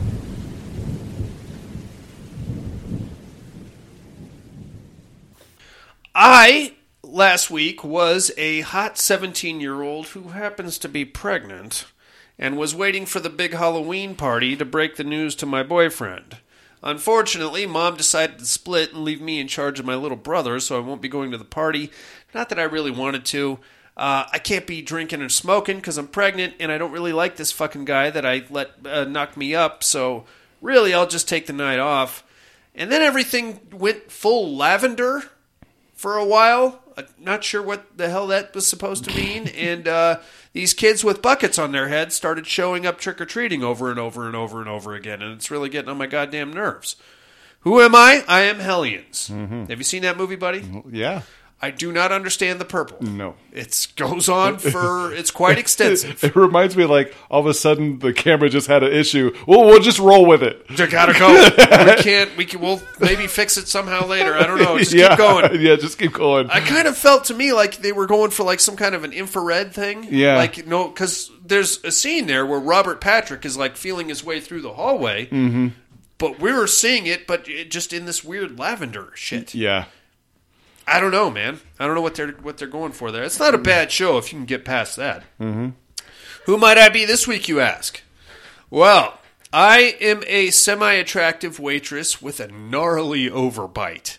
I, last week, was a hot 17 year old who happens to be pregnant and was waiting for the big Halloween party to break the news to my boyfriend. Unfortunately, mom decided to split and leave me in charge of my little brother, so I won't be going to the party. Not that I really wanted to. Uh, I can't be drinking and smoking because I'm pregnant, and I don't really like this fucking guy that I let uh, knock me up. So really, I'll just take the night off. And then everything went full lavender for a while. I'm not sure what the hell that was supposed to mean. and uh, these kids with buckets on their heads started showing up trick or treating over and over and over and over again, and it's really getting on my goddamn nerves. Who am I? I am Hellions. Have you seen that movie, buddy? Yeah. I do not understand the purple. No. It goes on for it's quite extensive. It reminds me like all of a sudden the camera just had an issue. Well, we'll just roll with it. You gotta go. we can't. We can. We'll maybe fix it somehow later. I don't know. Just yeah. keep going. Yeah, just keep going. I kind of felt to me like they were going for like some kind of an infrared thing. Yeah. Like no, because there's a scene there where Robert Patrick is like feeling his way through the hallway, mm-hmm. but we were seeing it, but it just in this weird lavender shit. Yeah. I don't know, man. I don't know what they're what they're going for there. It's not a bad show if you can get past that. Mm-hmm. Who might I be this week, you ask? Well, I am a semi attractive waitress with a gnarly overbite.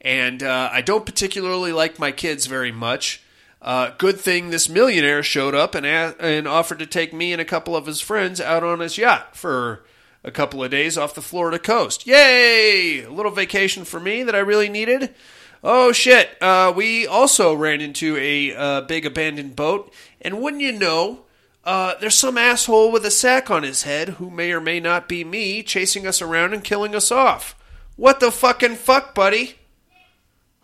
And uh, I don't particularly like my kids very much. Uh, good thing this millionaire showed up and, a- and offered to take me and a couple of his friends out on his yacht for a couple of days off the Florida coast. Yay! A little vacation for me that I really needed. Oh shit! Uh, we also ran into a uh, big abandoned boat, and wouldn't you know, uh, there's some asshole with a sack on his head who may or may not be me chasing us around and killing us off. What the fucking fuck, buddy?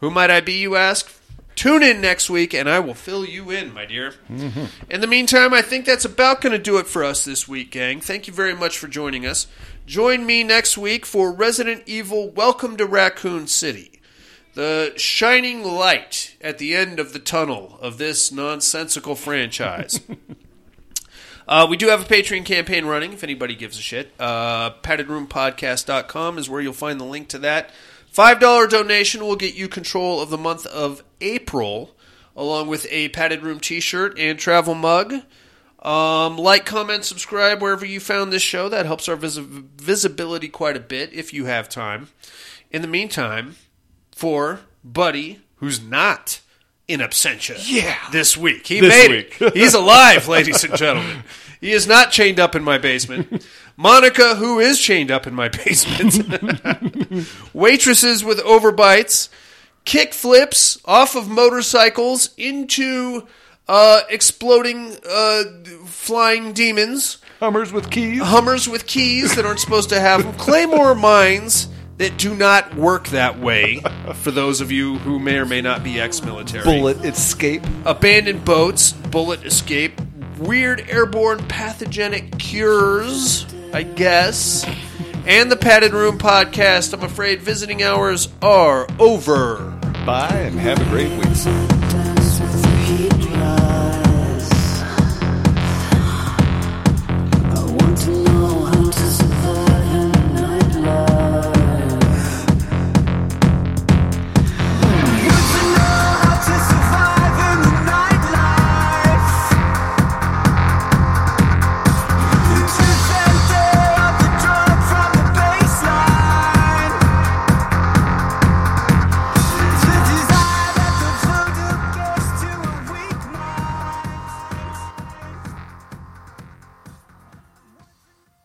Who might I be, you ask? Tune in next week and I will fill you in, my dear. Mm-hmm. In the meantime, I think that's about going to do it for us this week, gang. Thank you very much for joining us. Join me next week for Resident Evil Welcome to Raccoon City. The shining light at the end of the tunnel of this nonsensical franchise. Uh, we do have a Patreon campaign running if anybody gives a shit. Uh, paddedroompodcast.com is where you'll find the link to that. $5 donation will get you control of the month of April, along with a Padded Room t shirt and travel mug. Um, like, comment, subscribe wherever you found this show. That helps our vis- visibility quite a bit if you have time. In the meantime, for Buddy, who's not in absentia Yeah. this week. He This made week. it. He's alive, ladies and gentlemen. He is not chained up in my basement. Monica, who is chained up in my basement. Waitresses with overbites. Kick flips off of motorcycles into uh, exploding uh, flying demons. Hummers with keys. Hummers with keys that aren't supposed to have them. Claymore mines that do not work that way. For those of you who may or may not be ex-military, Bullet escape. abandoned boats, bullet escape, weird airborne pathogenic cures, I guess, and the Padded Room podcast. I'm afraid visiting hours are over. Bye and have a great week.